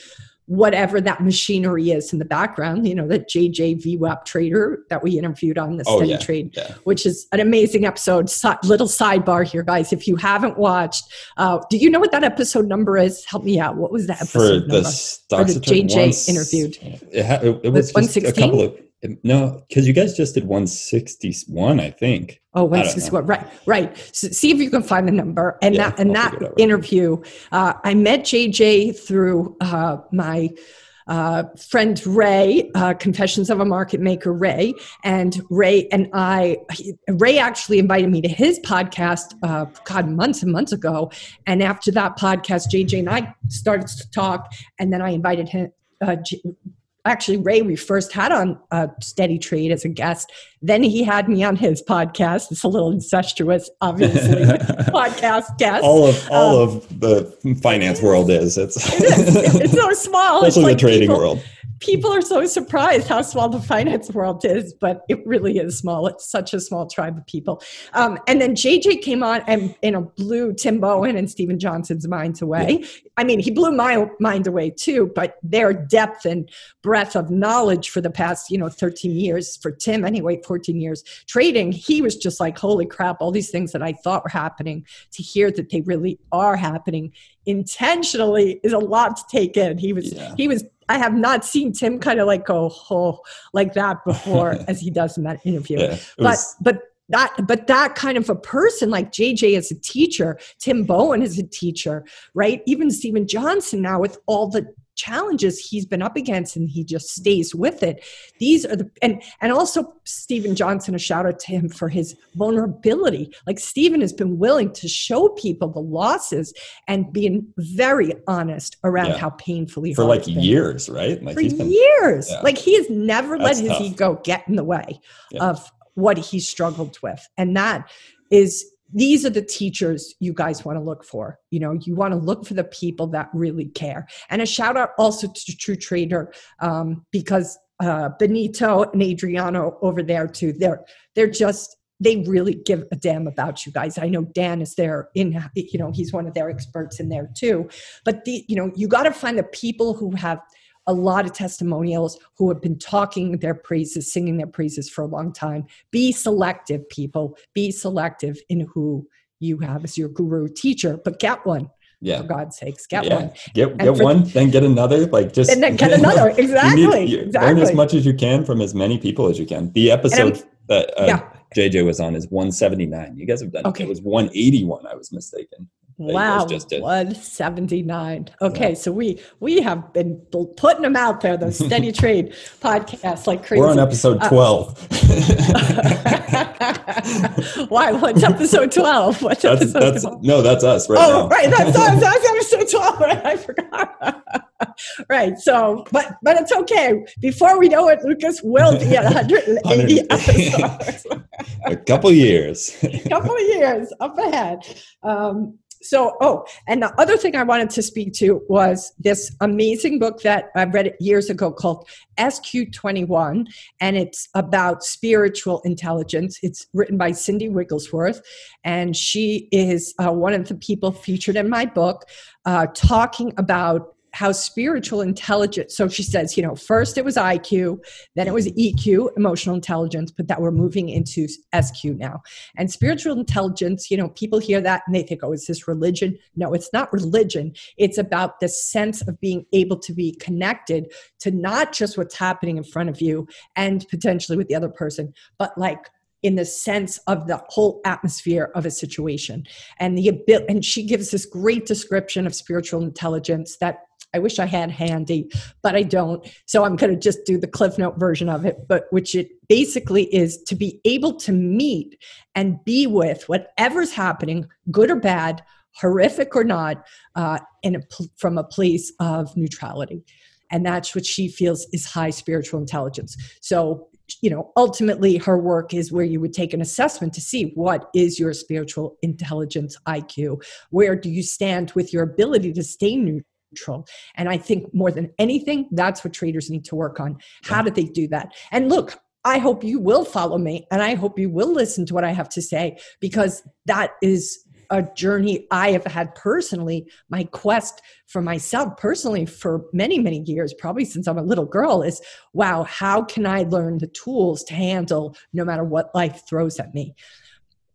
Speaker 1: whatever that machinery is in the background, you know, that JJ VWAP trader that we interviewed on the oh, steady yeah, trade, yeah. which is an amazing episode. So, little sidebar here, guys. If you haven't watched, uh, do you know what that episode number is? Help me out. What was that episode
Speaker 2: For the number? For the
Speaker 1: JJ interviewed.
Speaker 2: It, ha- it, was 116? No, because you guys just did 161, I think.
Speaker 1: Oh, 161, right, right. So see if you can find the number. And yeah, that, and that interview, uh, I met JJ through uh, my uh, friend Ray, uh, Confessions of a Market Maker, Ray, and Ray and I. Ray actually invited me to his podcast, uh, God, months and months ago. And after that podcast, JJ and I started to talk, and then I invited him. Uh, actually ray we first had on a steady trade as a guest then he had me on his podcast it's a little incestuous obviously podcast guest
Speaker 2: all of all um, of the finance world is it's
Speaker 1: it is. it's so small
Speaker 2: especially like the trading people, world
Speaker 1: people are so surprised how small the finance world is, but it really is small. It's such a small tribe of people. Um, and then JJ came on and you know blew Tim Bohen and Steven Johnson's minds away. Yeah. I mean, he blew my mind away too, but their depth and breadth of knowledge for the past you know 13 years for Tim anyway, 14 years trading, he was just like, holy crap! All these things that I thought were happening to hear that they really are happening intentionally is a lot to take in. He was yeah. he was I have not seen Tim kind of like go oh like that before as he does in that interview. Yeah, but was, but that but that kind of a person like jj is a teacher tim bohen is a teacher right even steven johnson now with all the challenges he's been up against and he just stays with it these are the and and also steven johnson a shout out to him for his vulnerability like steven has been willing to show people the losses and being very honest around yeah. how painfully
Speaker 2: for like years right
Speaker 1: like for been, years yeah. like he has never That's let his tough. ego get in the way yeah. of what he struggled with and that is these are the teachers you guys want to look for. You know, you want to look for the people that really care. And a shout out also to True Trader um, because uh, Benito and Adriano over there too. They're they're just they really give a damn about you guys. I know Dan is there in you know he's one of their experts in there too. But the you know you got to find the people who have a lot of testimonials who have been talking their praises, singing their praises for a long time. Be selective, people. Be selective in who you have as your guru teacher, but get one. Yeah. For God's sakes, get yeah. one.
Speaker 2: Get get for, one, then get another. Like just
Speaker 1: and then get another. Exactly. you need, you exactly.
Speaker 2: Learn as much as you can from as many people as you can. The episode that uh, yeah. JJ was on is 179. You guys have done okay. it. It was 181. I was mistaken.
Speaker 1: Wow, just one seventy nine. Okay, yeah. so we we have been putting them out there. Those steady trade podcasts like crazy.
Speaker 2: We're on episode uh, twelve.
Speaker 1: Uh, Why? What's episode twelve? What's
Speaker 2: that's,
Speaker 1: episode
Speaker 2: that's, 12? No, that's us right
Speaker 1: oh,
Speaker 2: now.
Speaker 1: right, that's us. That's episode twelve. Right, I forgot. right. So, but but it's okay. Before we know it, Lucas will be at one hundred and eighty episodes.
Speaker 2: A couple years.
Speaker 1: A couple of years up ahead. Um, so oh and the other thing i wanted to speak to was this amazing book that i read years ago called sq21 and it's about spiritual intelligence it's written by cindy wigglesworth and she is uh, one of the people featured in my book uh, talking about how spiritual intelligence so she says you know first it was iq then it was eq emotional intelligence but that we're moving into sq now. And spiritual intelligence you know people hear that and they think oh is this religion? No it's not religion. It's about the sense of being able to be connected to not just what's happening in front of you and potentially with the other person but like in the sense of the whole atmosphere of a situation. And the ability and she gives this great description of spiritual intelligence that I wish I had handy, but I don't. So I'm going to just do the Cliff Note version of it, but which it basically is to be able to meet and be with whatever's happening, good or bad, horrific or not, uh, in a, from a place of neutrality. And that's what she feels is high spiritual intelligence. So you know ultimately her work is where you would take an assessment to see what is your spiritual intelligence iq where do you stand with your ability to stay neutral. And I think more than anything, that's what traders need to work on. How do they do that? And look, I hope you will follow me and I hope you will listen to what I have to say because that is a journey I have had personally. My quest for myself personally for many, many years, probably since I'm a little girl, is wow, how can I learn the tools to handle no matter what life throws at me?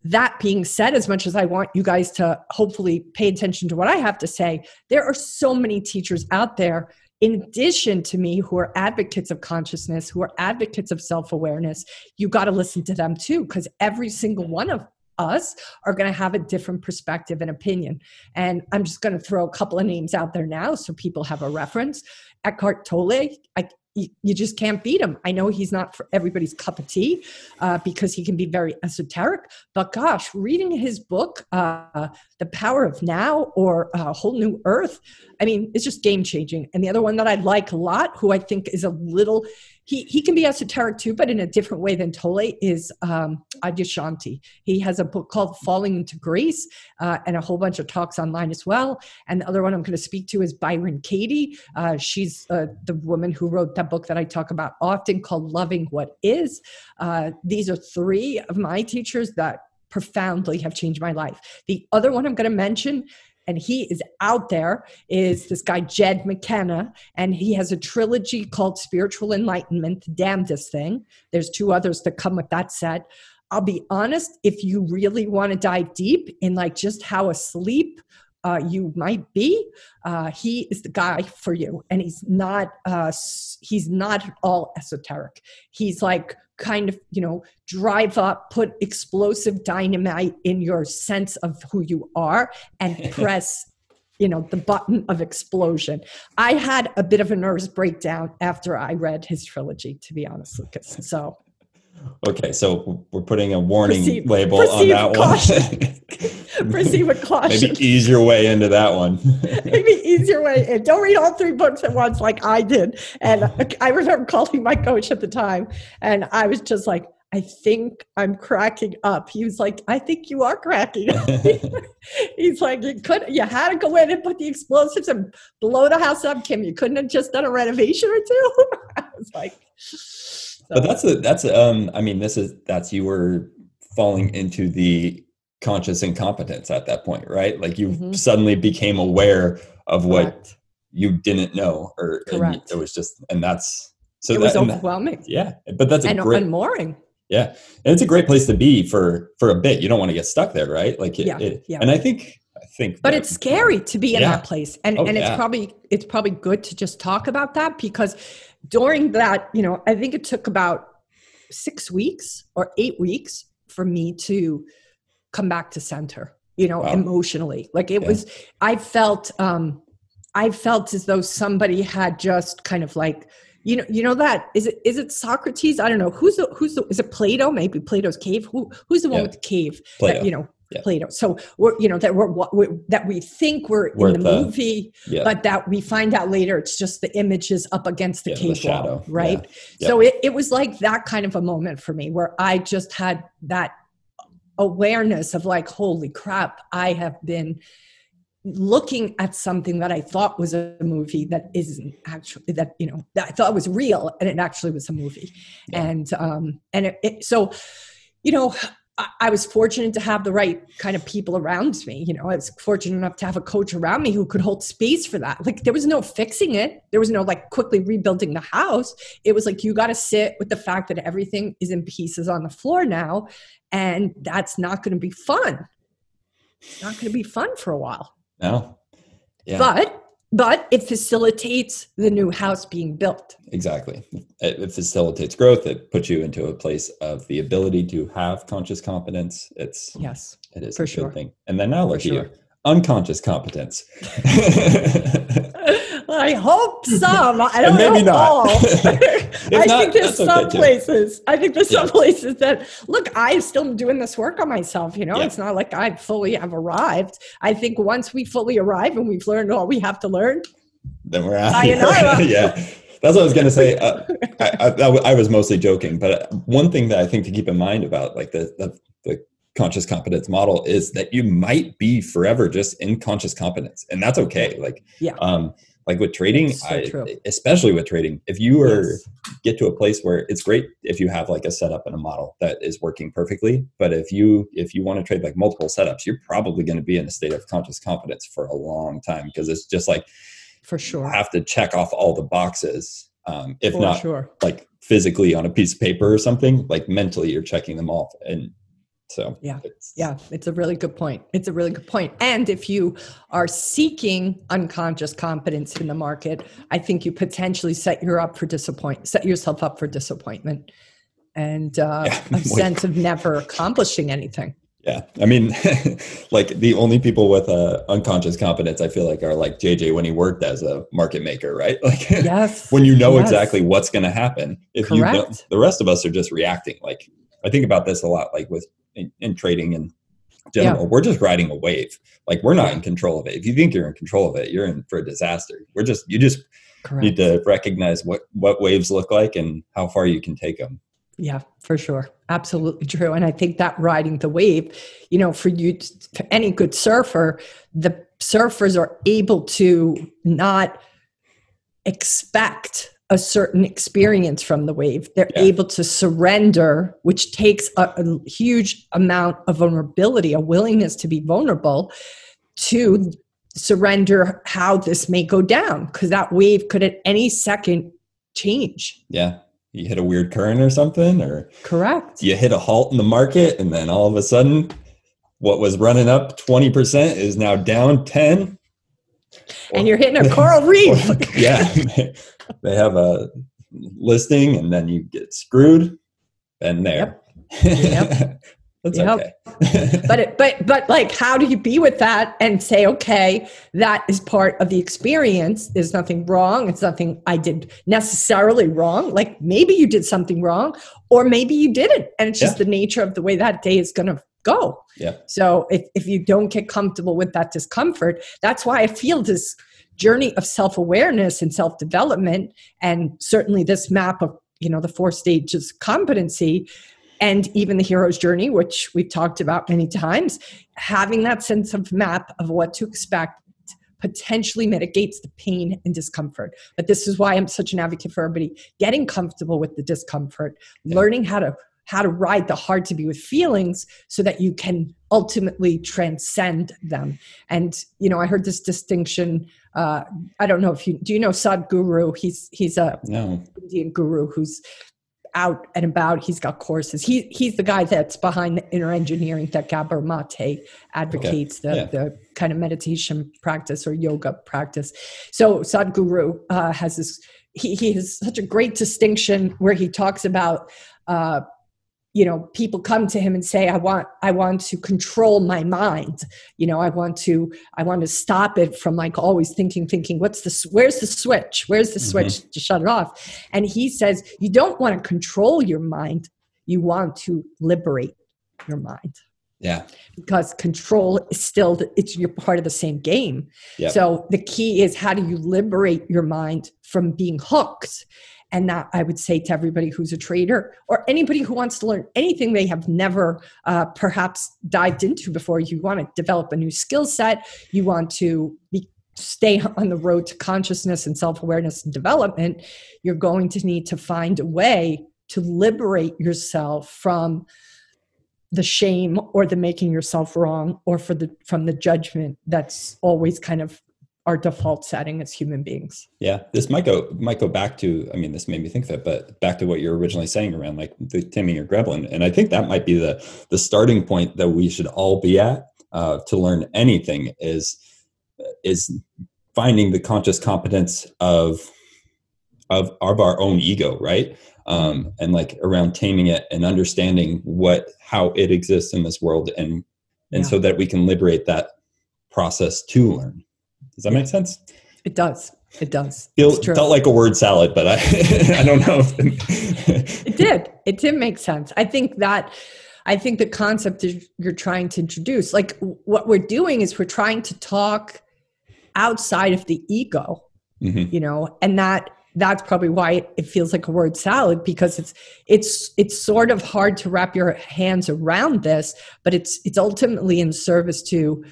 Speaker 1: That being said, as much as I want you guys to hopefully pay attention to what I have to say, there are so many teachers out there, in addition to me, who are advocates of consciousness, who are advocates of self awareness. You got to listen to them too, because every single one of us are going to have a different perspective and opinion. And I'm just going to throw a couple of names out there now so people have a reference. Eckhart Tolle, I, you, just can't beat him. I know he's not for everybody's cup of tea uh, because he can be very esoteric, but gosh, reading his book, uh, The Power of Now or A uh, Whole New Earth, I mean, it's just game changing. And the other one that I like a lot, who I think is a little, he, he can be esoteric too, but in a different way than Tolle, is um, Adyashanti. He has a book called Falling into Grace uh, and a whole bunch of talks online as well. And the other one I'm going to speak to is Byron Katie. Uh, she's uh, the woman who wrote that book that I talk about often called Loving What Is. Uh, these are three of my teachers that profoundly have changed my life. The other one I'm going to mention and he is out there is this guy jed mckenna and he has a trilogy called spiritual enlightenment the damnedest thing. There's two others that come with that set. I'll be honest if you really want to dive deep in like just how asleep uh, you might be, uh, he is the guy for you. And he's not uh, he's not all esoteric. He's like kind of you know drive up, put explosive dynamite in your sense of who you are, and press. you know the button of explosion i had a bit of a nervous breakdown after i read his trilogy to be honest lucas so
Speaker 2: Okay, so we're putting a warning label on that
Speaker 1: one. proceed with caution.
Speaker 2: Maybe ease your way into that one.
Speaker 1: Maybe ease your way in. Don't read all three books at once like I did. And I remember calling my coach at the time, and I was just like, I think I'm cracking up. He was like, I think you are cracking up. He's like, you could you had to go in and put the explosives and blow the house up, Kim. You couldn't have just done a renovation or two. I was like,
Speaker 2: but that's a that's a, um I mean this is that's you were falling into the conscious incompetence at that point, right? Like you mm-hmm. suddenly became aware of what Correct. you didn't know, or it was just, and that's
Speaker 1: so it that, was overwhelming.
Speaker 2: That, yeah, but that's a
Speaker 1: and,
Speaker 2: great,
Speaker 1: unmooring.
Speaker 2: Yeah, and it's a great place to be for for a bit. You don't want to get stuck there, right? Like, it,
Speaker 1: yeah,
Speaker 2: it,
Speaker 1: yeah.
Speaker 2: And I think I think,
Speaker 1: but it's scary to be in yeah. that place, and oh, and it's yeah. probably it's probably good to just talk about that because during that, you know, I think it took about six weeks or eight weeks for me to come back to center, you know, wow. emotionally. Like it yeah. was, I felt, um, I felt as though somebody had just kind of like, you know, you know that is it is it Socrates? I don't know who's the who's the is it Plato? Maybe Plato's cave. Who who's the one yeah. with the cave? Plato. That, you know, yeah. Plato. So we're you know that we're, we're that we think we're, we're in the, the movie, yeah. but that we find out later it's just the images up against the yeah, cave the wall, right? So it, it was like that kind of a moment for me where I just had that awareness of like, holy crap, I have been looking at something that I thought was a movie that isn't actually that you know that I thought was real and it actually was a movie, and um and it, it so you know I was fortunate to have the right kind of people around me. You know, I was fortunate enough to have a coach around me who could hold space for that. Like, there was no fixing it. There was no like quickly rebuilding the house. It was like, you got to sit with the fact that everything is in pieces on the floor now. And that's not going to be fun. It's not going to be fun for a while.
Speaker 2: No.
Speaker 1: Yeah. But but it facilitates the new house being built.
Speaker 2: Exactly. It, it, facilitates growth. It puts you into a place of the ability to have conscious competence. It's
Speaker 1: yes,
Speaker 2: it is
Speaker 1: for
Speaker 2: a
Speaker 1: sure.
Speaker 2: good thing. And then now look at you, unconscious competence.
Speaker 1: I hope some. I don't maybe know not. all. I not, think there's some okay places. I think there's yeah. some places that look. I'm still doing this work on myself. You know, yeah. it's not like I fully have arrived. I think once we fully arrive and we've learned all we have to learn,
Speaker 2: then we're out. yeah. That's what I was going to say. Uh, I, I, I, was mostly joking, but one thing that I think to keep in mind about like the, the, the conscious competence model is that you might be forever just in conscious competence, and that's okay. Like,
Speaker 1: yeah.
Speaker 2: Um, like with trading so I, especially with trading if you are yes. get to a place where it's great if you have like a setup and a model that is working perfectly but if you if you want to trade like multiple setups you're probably going to be in a state of conscious confidence for a long time because it's just like
Speaker 1: for sure
Speaker 2: have to check off all the boxes um, if
Speaker 1: for
Speaker 2: not
Speaker 1: sure.
Speaker 2: like physically on a piece of paper or something like mentally you're checking them off and so
Speaker 1: yeah, it's, yeah, it's a really good point. It's a really good point. And if you are seeking unconscious competence in the market, I think you potentially set you up for disappoint, set yourself up for disappointment, and uh, yeah. a sense of never accomplishing anything.
Speaker 2: Yeah, I mean, like the only people with uh, unconscious competence, I feel like, are like JJ when he worked as a market maker, right? Like,
Speaker 1: yes,
Speaker 2: when you know
Speaker 1: yes.
Speaker 2: exactly what's going to happen. If Correct. you don't, the rest of us are just reacting. Like, I think about this a lot, like with in, in trading and general. Yeah. We're just riding a wave. Like we're not in control of it. If you think you're in control of it, you're in for a disaster. We're just you just Correct. need to recognize what what waves look like and how far you can take them.
Speaker 1: Yeah, for sure. Absolutely true. And I think that riding the wave, you know, for you, for any good surfer, the surfers are able to not expect a certain experience from the wave. They're yeah. able to surrender, which takes a, a, huge amount of vulnerability, a willingness to be vulnerable to surrender how this may go down because that wave could at any second change.
Speaker 2: Yeah. You hit a weird current or something, or
Speaker 1: correct.
Speaker 2: You hit a halt in the market, and then all of a sudden, what was running up 20% is now down 10
Speaker 1: and you're hitting a coral reef
Speaker 2: yeah they have a listing and then you get screwed and there yep. Yep. That's yep.
Speaker 1: okay. but it, but but like how do you be with that and say okay that is part of the experience there's nothing wrong it's nothing I did necessarily wrong like maybe you did something wrong or maybe you didn't and it's just yeah. the nature of the way that day is going to go
Speaker 2: yeah
Speaker 1: so if, if you don't get comfortable with that discomfort that's why I feel this journey of self-awareness and self-development and certainly this map of you know the four stages competency and even the hero's journey, which we've talked about many times, having that sense of map of what to expect potentially mitigates the pain and discomfort. But this is why I'm such an advocate for everybody getting comfortable with the discomfort, yeah. learning how to how to ride the hard to be with feelings so that you can ultimately transcend them. And you know, I heard this distinction. Uh, I don't know if you do you know Sadhguru. He's he's a
Speaker 2: no.
Speaker 1: Indian guru who's out and about. He's got courses. He he's the guy that's behind the inner engineering that Gabor Mate advocates, okay. the, yeah. the kind of meditation practice or yoga practice. So Sadhguru uh, has this. He, he has such a great distinction where he talks about uh, you know people come to him and say i want i want to control my mind. You know i want to i want to stop it from like always thinking thinking what's the where's the switch? Where's the switch mm-hmm. to shut it off? And he says you don't want to control your mind. You want to liberate your mind.
Speaker 2: Yeah.
Speaker 1: Because control is still it's you're part of the same game. Yep. so the key is how do you liberate your mind from being hooked and that I would say to everybody who's a trader or anybody who wants to learn anything they have never uh, perhaps dived into before. You want to develop a new skill set, you want to be, stay on the road to consciousness and self awareness and development, you're going to need to find a way to liberate yourself from the shame or the making yourself wrong or for the from the judgment that's always kind of our default setting as human beings.
Speaker 2: Yeah, this might go might go back to. I mean, this made me think that, but back to what you were originally saying around like the taming your gremlin, and I think that might be the the starting point that we should all be at uh, to learn anything is is finding the conscious competence of of of our own ego, right? Um, and like around taming it and understanding what how it exists in this world, and and yeah. so that we can liberate that process to learn. Does that make sense?
Speaker 1: It does. It does.
Speaker 2: It felt like a word salad, but I, I don't know.
Speaker 1: it did. It did make sense. I think that, I think the concept is you're trying to introduce, like what we're doing is we're trying to talk outside of the ego, mm-hmm. you know, and that that's probably why it feels like a word salad because it's it's it's sort of hard to wrap your hands around this, but it's it's ultimately in service to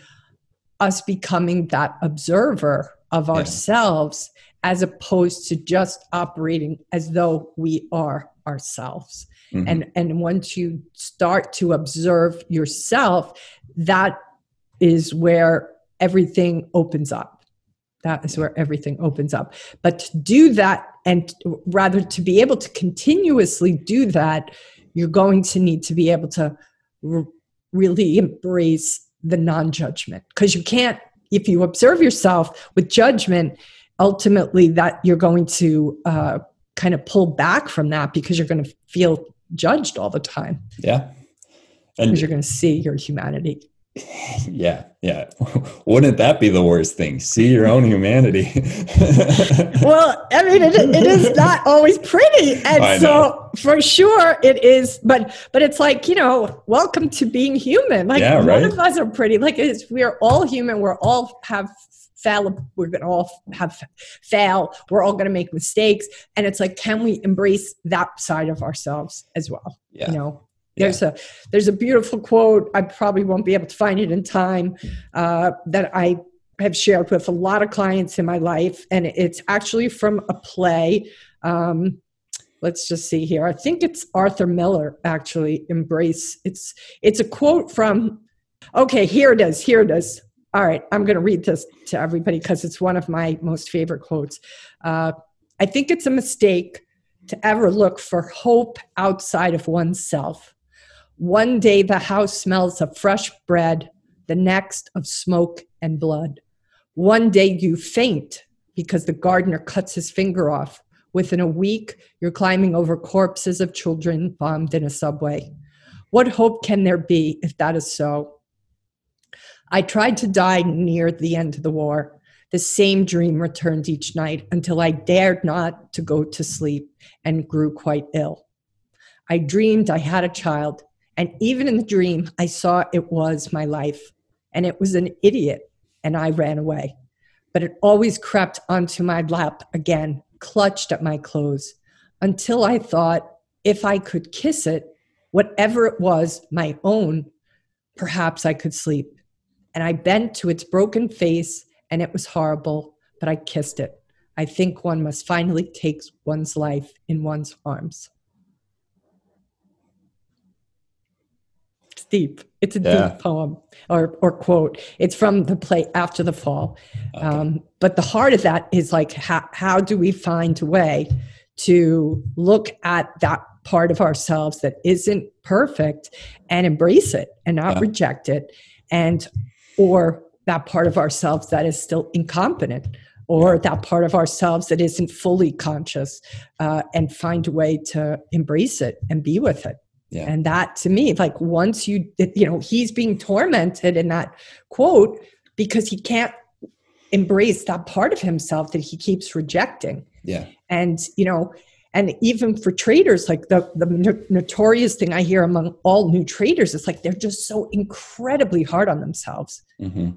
Speaker 1: us becoming that observer of yeah. ourselves as opposed to just operating as though we are ourselves mm-hmm. and and once you start to observe yourself that is where everything opens up that is where everything opens up but to do that and rather to be able to continuously do that you're going to need to be able to r- really embrace the non-judgment. Because you can't if you observe yourself with judgment ultimately that you're going to uh, kind of pull back from that because you're going to feel judged all the time.
Speaker 2: Yeah.
Speaker 1: And because you're going to see your humanity
Speaker 2: yeah yeah. Wouldn't that be the worst thing? See your own humanity.
Speaker 1: Well i mean it, it is not always pretty. And so for sure it is but but it's like you know welcome to being human. Like yeah, right? none of us are pretty. Like it's we're all human. We're all have fail we're gonna all have fail. We're all gonna make mistakes. And it's like can we embrace that side of ourselves as well? Yeah. you know there's yeah. a there's a beautiful quote. I probably won't be able to find it in time uh, that I have shared with a lot of clients in my life, and it's actually from a play. Um, let's just see here. I think it's Arthur Miller actually. Embrace. It's it's a quote from. Okay, here it is. Here it is. All right, I'm going to read this to everybody because it's one of my most favorite quotes. Uh, I think it's a mistake to ever look for hope outside of oneself One day the house smells of fresh bread, the next of smoke and blood. One day you faint because the gardener cuts his finger off. Within a week, you're climbing over corpses of children bombed in a subway. What hope can there be if that is so? I tried to die near the end of the war. The same dream returned each night until I dared not to go to sleep and grew quite ill. I dreamed I had a child, and even in the dream, I saw it was my life, and it was an idiot, and I ran away. But it always crept onto my lap again, clutched at my clothes, until I thought if I could kiss it, whatever it was, my own, perhaps I could sleep. And I bent to its broken face and it was horrible, but I kissed it. I think one must finally take one's life in one's arms. Deep. It's a yeah. deep poem or, or quote. It's from the play After the Fall. Okay. Um, but the heart of that is like, how, how do we find a way to look at that part of ourselves that isn't perfect and embrace it and not yeah. reject it and or that part of ourselves that is still incompetent or that part of ourselves that isn't fully conscious uh, and find a way to embrace it and be with it yeah. and that to me like once you you know he's being tormented in that quote because he can't embrace that part of himself that he keeps rejecting
Speaker 2: yeah
Speaker 1: and you know and even for traders like the, the notorious thing i hear among all new traders is like they're just so incredibly hard on themselves mm-hmm.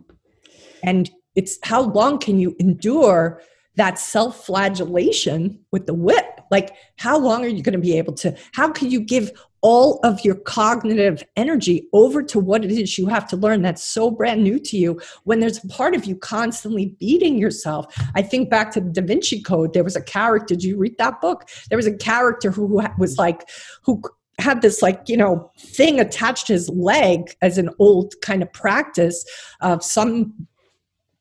Speaker 1: And it's how long can you endure that self flagellation with the whip? Like, how long are you going to be able to? How can you give all of your cognitive energy over to what it is you have to learn that's so brand new to you when there's a part of you constantly beating yourself? I think back to the Da Vinci Code. There was a character, did you read that book? There was a character who was like, who had this like you know thing attached to his leg as an old kind of practice of some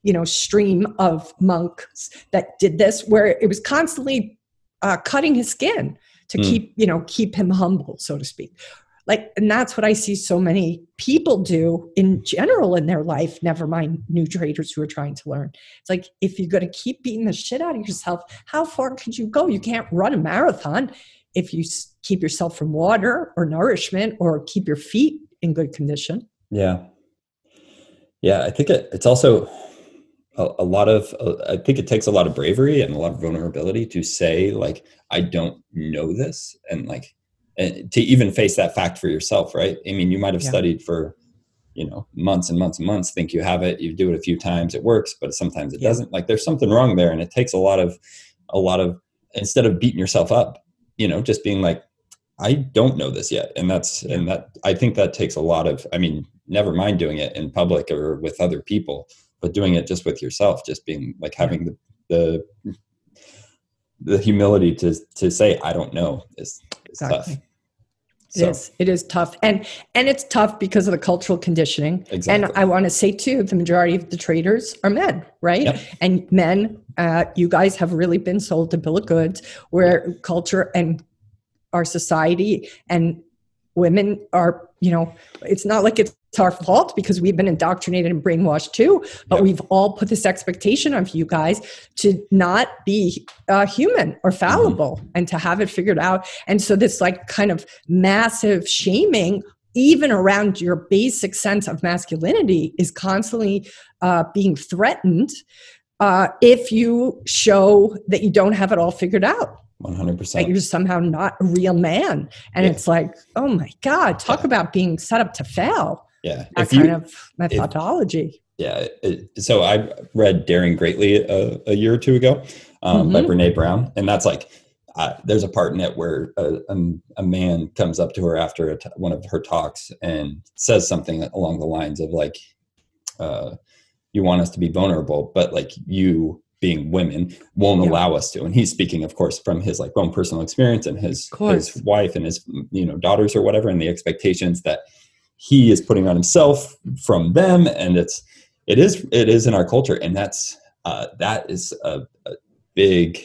Speaker 1: you know stream of monks that did this where it was constantly uh, cutting his skin to mm. keep you know keep him humble so to speak. Like and that's what i see so many people do in general in their life never mind new traders who are trying to learn. It's like if you're going to keep beating the shit out of yourself how far could you go? You can't run a marathon if you keep yourself from water or nourishment or keep your feet in good condition.
Speaker 2: Yeah. Yeah i think it, it's also a, a lot of uh, i think it takes a lot of bravery and a lot of vulnerability to say like i don't know this and like and to even face that fact for yourself right i mean you might have yeah. studied for you know months and months and months think you have it you do it a few times it works but sometimes it yeah. doesn't like there's something wrong there and it takes a lot of a lot of instead of beating yourself up you know just being like i don't know this yet and that's yeah. and that i think that takes a lot of i mean never mind doing it in public or with other people but doing it just with yourself, just being like having the the the humility to to say I don't know is, is exactly. tough.
Speaker 1: It so. is. It is tough, and and it's tough because of the cultural conditioning. Exactly. And I want to say too, the majority of the traders are men, right? Yep. And men, uh, you guys have really been sold a bill of goods where culture and our society and women are, you know, it's not like it's our fault because we've been indoctrinated and brainwashed too but yep. we've all put this expectation of you guys to not be uh, human or fallible mm-hmm. and to have it figured out and so this like kind of massive shaming even around your basic sense of masculinity is constantly uh, being threatened uh, if you show that you don't have it all figured out
Speaker 2: 100%.
Speaker 1: That you're somehow not a real man. And yeah. it's like, oh my God, talk yeah. about being set up to fail
Speaker 2: yeah
Speaker 1: that kind you, of methodology
Speaker 2: yeah it, so i read daring greatly a, a year or two ago um, mm-hmm. by brene brown and that's like uh, there's a part in it where a, a, a man comes up to her after one of her talks and says something along the lines of like uh, you want us to be vulnerable but like you being women won't yeah. allow us to. And he's speaking of course from his like own personal experience and his his wife and his you know daughters or whatever and the expectations that he is putting on himself from them. And it's it is it is in our culture. And that's uh, that is a, a big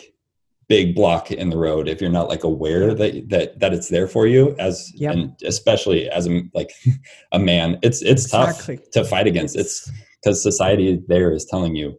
Speaker 2: big block in the road. If you're not like aware that that that it's there for you as yep. and especially as a like a man it's it's exactly. tough to fight against. It's because society there is telling you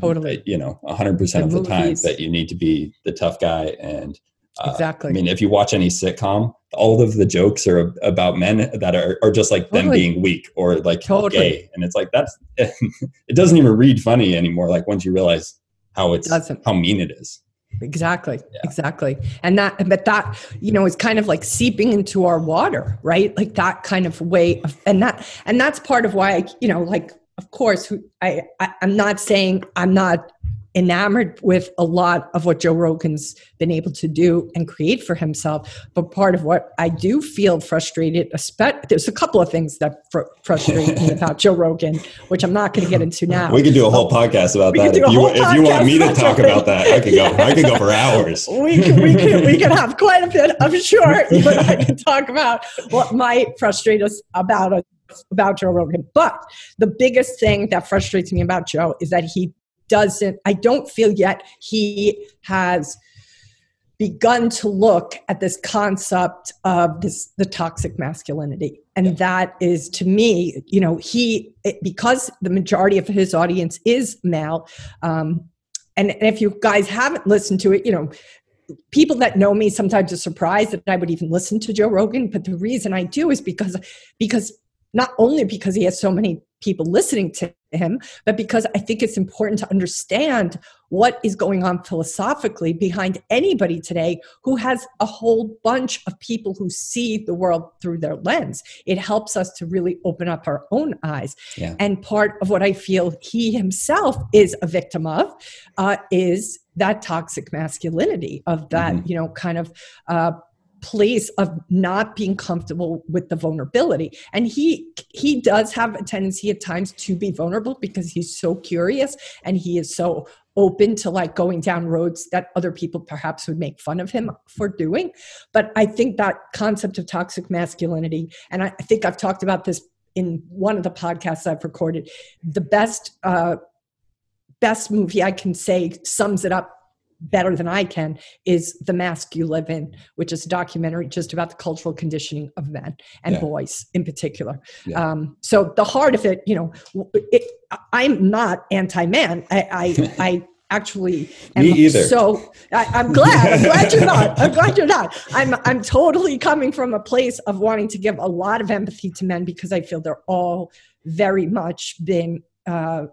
Speaker 1: totally
Speaker 2: you know 100% the of the movies. time that you need to be the tough guy and
Speaker 1: uh, exactly
Speaker 2: i mean if you watch any sitcom all of the jokes are about men that are, are just like totally. them being weak or like totally. gay and it's like that's it doesn't even read funny anymore like once you realize how it's it how mean it is
Speaker 1: exactly yeah. exactly and that but that you know is kind of like seeping into our water right like that kind of way of, and that and that's part of why I, you know like of course I, I i'm not saying i'm not enamored with a lot of what Joe Rogan's been able to do and create for himself. But part of what I do feel frustrated, there's a couple of things that fr- frustrate me about Joe Rogan, which I'm not going to get into now.
Speaker 2: We could do a whole podcast about that. If you, if you, want me to talk about that, I could go. I could go for hours.
Speaker 1: we could, we could, we could have quite a bit. I'm sure I can talk about what might frustrate us about us about Joe Rogan. But the biggest thing that frustrates me about Joe is that he doesn't, I don't feel yet he has begun to look at this concept of this the toxic masculinity and yeah. that is to me you know he it, because the majority of his audience is male um, and, and if you guys haven't listened to it you know people that know me sometimes are surprised that I would even listen to Joe Rogan, but the reason I do is because because not only because he has so many people listening to him, but because I think it's important to understand what is going on philosophically behind anybody today who has a whole bunch of people who see the world through their lens. It helps us to really open up our own eyes. Yeah. And part of what I feel he himself is a victim of uh, is that toxic masculinity of that, mm-hmm. you know, kind of. Uh, place of not being comfortable with the vulnerability. And he he does have a tendency at times to be vulnerable because he's so curious and he is so open to like going down roads that other people perhaps would make fun of him for doing. But i think that concept of toxic masculinity and i, think i've talked about this in one of the podcasts i've recorded the best uh best movie i can say sums it up better than I can is The Mask You Live In, which is a documentary just about the cultural conditioning of men and yeah. boys in particular. Yeah. Um, so the heart of it, you know, it, I'm not anti-man. I, I, I actually
Speaker 2: Me either.
Speaker 1: so I, am glad i'm glad you're not i'm glad you're not i'm i'm totally coming from a place of wanting to give a lot of empathy to men because i feel they're all very much been uh,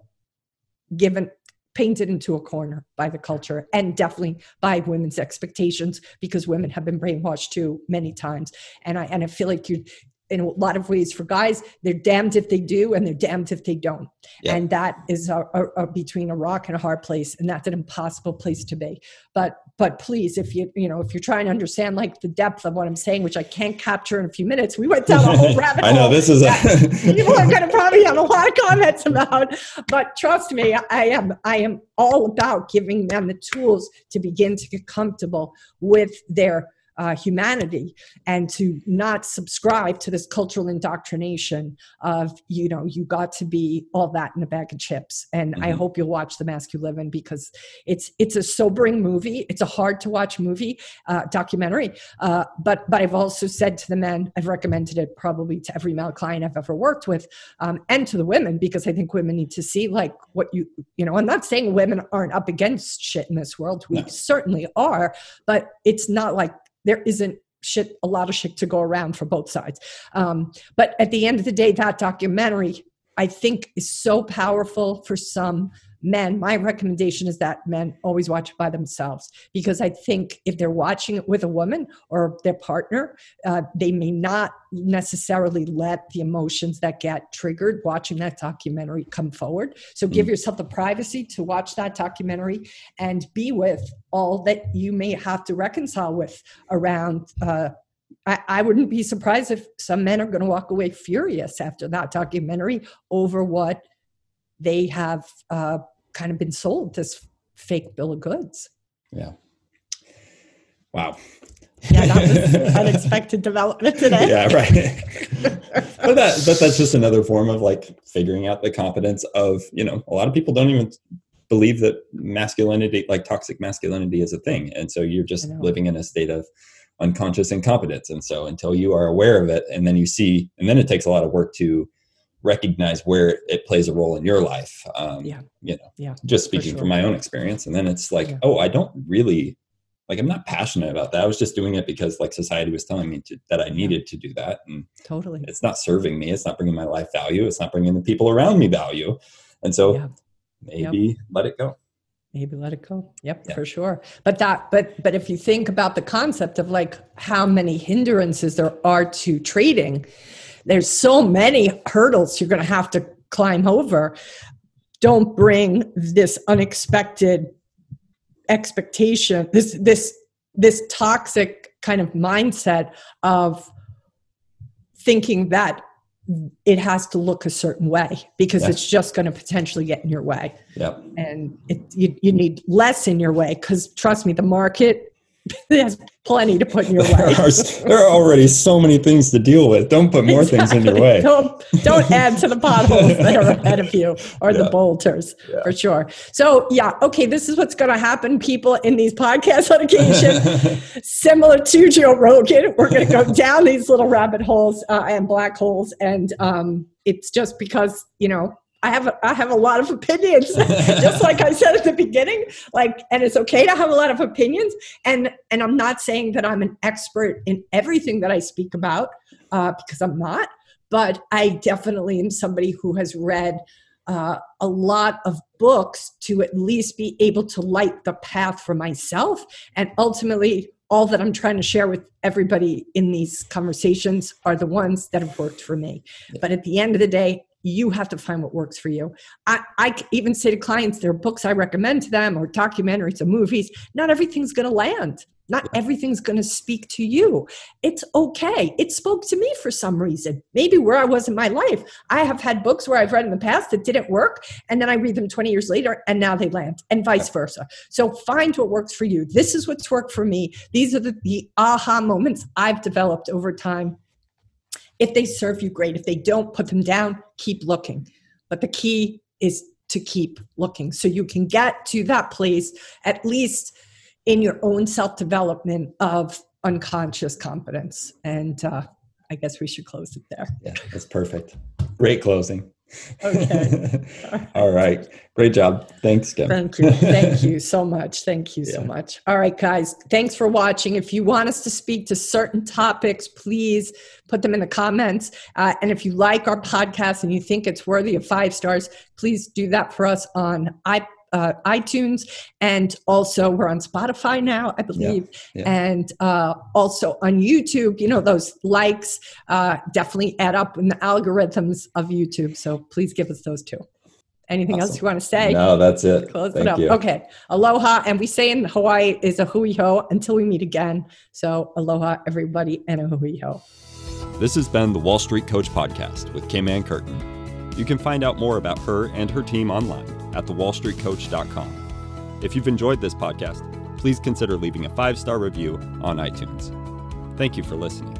Speaker 1: given painted into a corner by the culture and definitely by women's expectations because women have been brainwashed too many times. And i and i feel like you in a lot of ways for guys they're damned if they do and they're damned if they don't. Yeah. and that is a, a, a, between a rock and a hard place and that's an impossible place to be. But but please if you you know if you're trying to understand like the depth of what i'm saying which i can't capture in a few minutes we went down a whole rabbit hole.
Speaker 2: i know this is a
Speaker 1: people are going to probably have a lot of comments about. But trust me i am i am all about giving them the tools to begin to get comfortable with their uh, humanity and to not subscribe to this cultural indoctrination of you know you got to be all that in a bag of chips and mm-hmm. i hope you'll watch the mask you live in because it's it's a sobering movie it's a hard to watch movie uh, documentary uh, but but i've also said to the men i've recommended it probably to every male client i've ever worked with um, and to the women because i think women need to see like what you you know i'm not saying women aren't up against shit in this world we no. certainly are but it's not like there isn't shit a lot of shit to go around for both sides. Um, but at the end of the day that documentary i think is so powerful for some men, my recommendation is that men always watch it by themselves because I think if they're watching it with a woman or their partner, uh, they may not necessarily let the emotions that get triggered watching that documentary come forward. So give mm. yourself the privacy to watch that documentary and be with all that you may have to reconcile with around. Uh, I, I, wouldn't be surprised if some men are going to walk away furious after that documentary over what they have uh, kind of been sold this fake bill of goods.
Speaker 2: Yeah. Wow.
Speaker 1: Yeah, that was unexpected development today.
Speaker 2: Yeah, right. but that but that's just another form of like figuring out the competence of, you know, a lot of people don't even believe that masculinity, like toxic masculinity, is a thing, and so you're just living in a state of unconscious incompetence. And so until you are aware of it, and then you see, and then it takes a lot of work to recognize where it plays a role in your life. Um, yeah. You know, yeah. Just speaking sure. from my own experience, and then it's like, yeah. oh, I don't really like. I'm not passionate about that. I was just doing it because like society was telling me to, that I needed to do that, and
Speaker 1: totally,
Speaker 2: it's not serving me. It's not bringing my life value. It's not bringing the people around me value, and so yeah. maybe yep. let it go
Speaker 1: maybe let it go yep yeah. for sure but that but but if you think about the concept of like how many hindrances there are to trading there's so many hurdles you're going to have to climb over don't bring this unexpected expectation this this this toxic kind of mindset of thinking that it has to look a certain way because yeah. it's just going to potentially get in your way.
Speaker 2: Yep.
Speaker 1: And it, you, you need less in your way because trust me, the market has plenty to put in your way.
Speaker 2: there, are, there are already so many things to deal with. Don't put more exactly. things in your way.
Speaker 1: don't, don't add to the potholes that are ahead of you or yeah. the boulders yeah. for sure. So, yeah, okay, this is what's going to happen, people, in these podcasts on occasion. Similar to Joe Rogan, we're going to go down these little rabbit holes uh, and black holes. And um, it's just because, you know, I have I have a lot of opinions, just like I said at the beginning. Like, and it's okay to have a lot of opinions. And and I'm not saying that I'm an expert in everything that I speak about uh, because I'm not. But I definitely am somebody who has read uh, a lot of books to at least be able to light the path for myself. And ultimately, all that I'm trying to share with everybody in these conversations are the ones that have worked for me. But at the end of the day, you have to find what works for you. I, I even say to clients, there are books I recommend to them or documentaries or movies. Not everything's going to land. Not everything's going to speak to you. It's okay. It spoke to me for some reason. Maybe where I was in my life. I have had books where I've read in the past that didn't work, and then I read them 20 years later, and now they land, and vice versa. So find what works for you. This is what's worked for me. These are the, the aha moments I've developed over time if they serve you, great. If they don't, put them down, keep looking. But the key is to keep looking so you can get to that place, at least in your own self development of unconscious competence. And uh, I guess we should close it there.
Speaker 2: Yeah, that's perfect. Great closing.
Speaker 1: Okay.
Speaker 2: All right. Great job. Thanks, Kim.
Speaker 1: Thank you. Thank you so much. Thank you yeah. so much. All right, guys. Thanks for watching. If you want us to speak to certain topics, please put them in the comments. Uh, and if you like our podcast and you think it's worthy of five stars, please do that for us on iPod uh, iTunes, and also we're on Spotify now, I believe, yeah, yeah. and uh, also on YouTube. You know, those likes uh, definitely add up in the algorithms of YouTube. So please give us those too. Anything awesome. else you want to say?
Speaker 2: No, that's it. Close Thank it up. You.
Speaker 1: Okay. Aloha. And we say in Hawaii is a hui ho until we meet again. So aloha, everybody, and a hui ho.
Speaker 3: This has been the Wall Street Coach Podcast with Kim Ann Curtin. You can find out more about her and her team online at thewallstreetcoach.com. If you've enjoyed this podcast, please consider leaving a five star review on iTunes. Thank you for listening.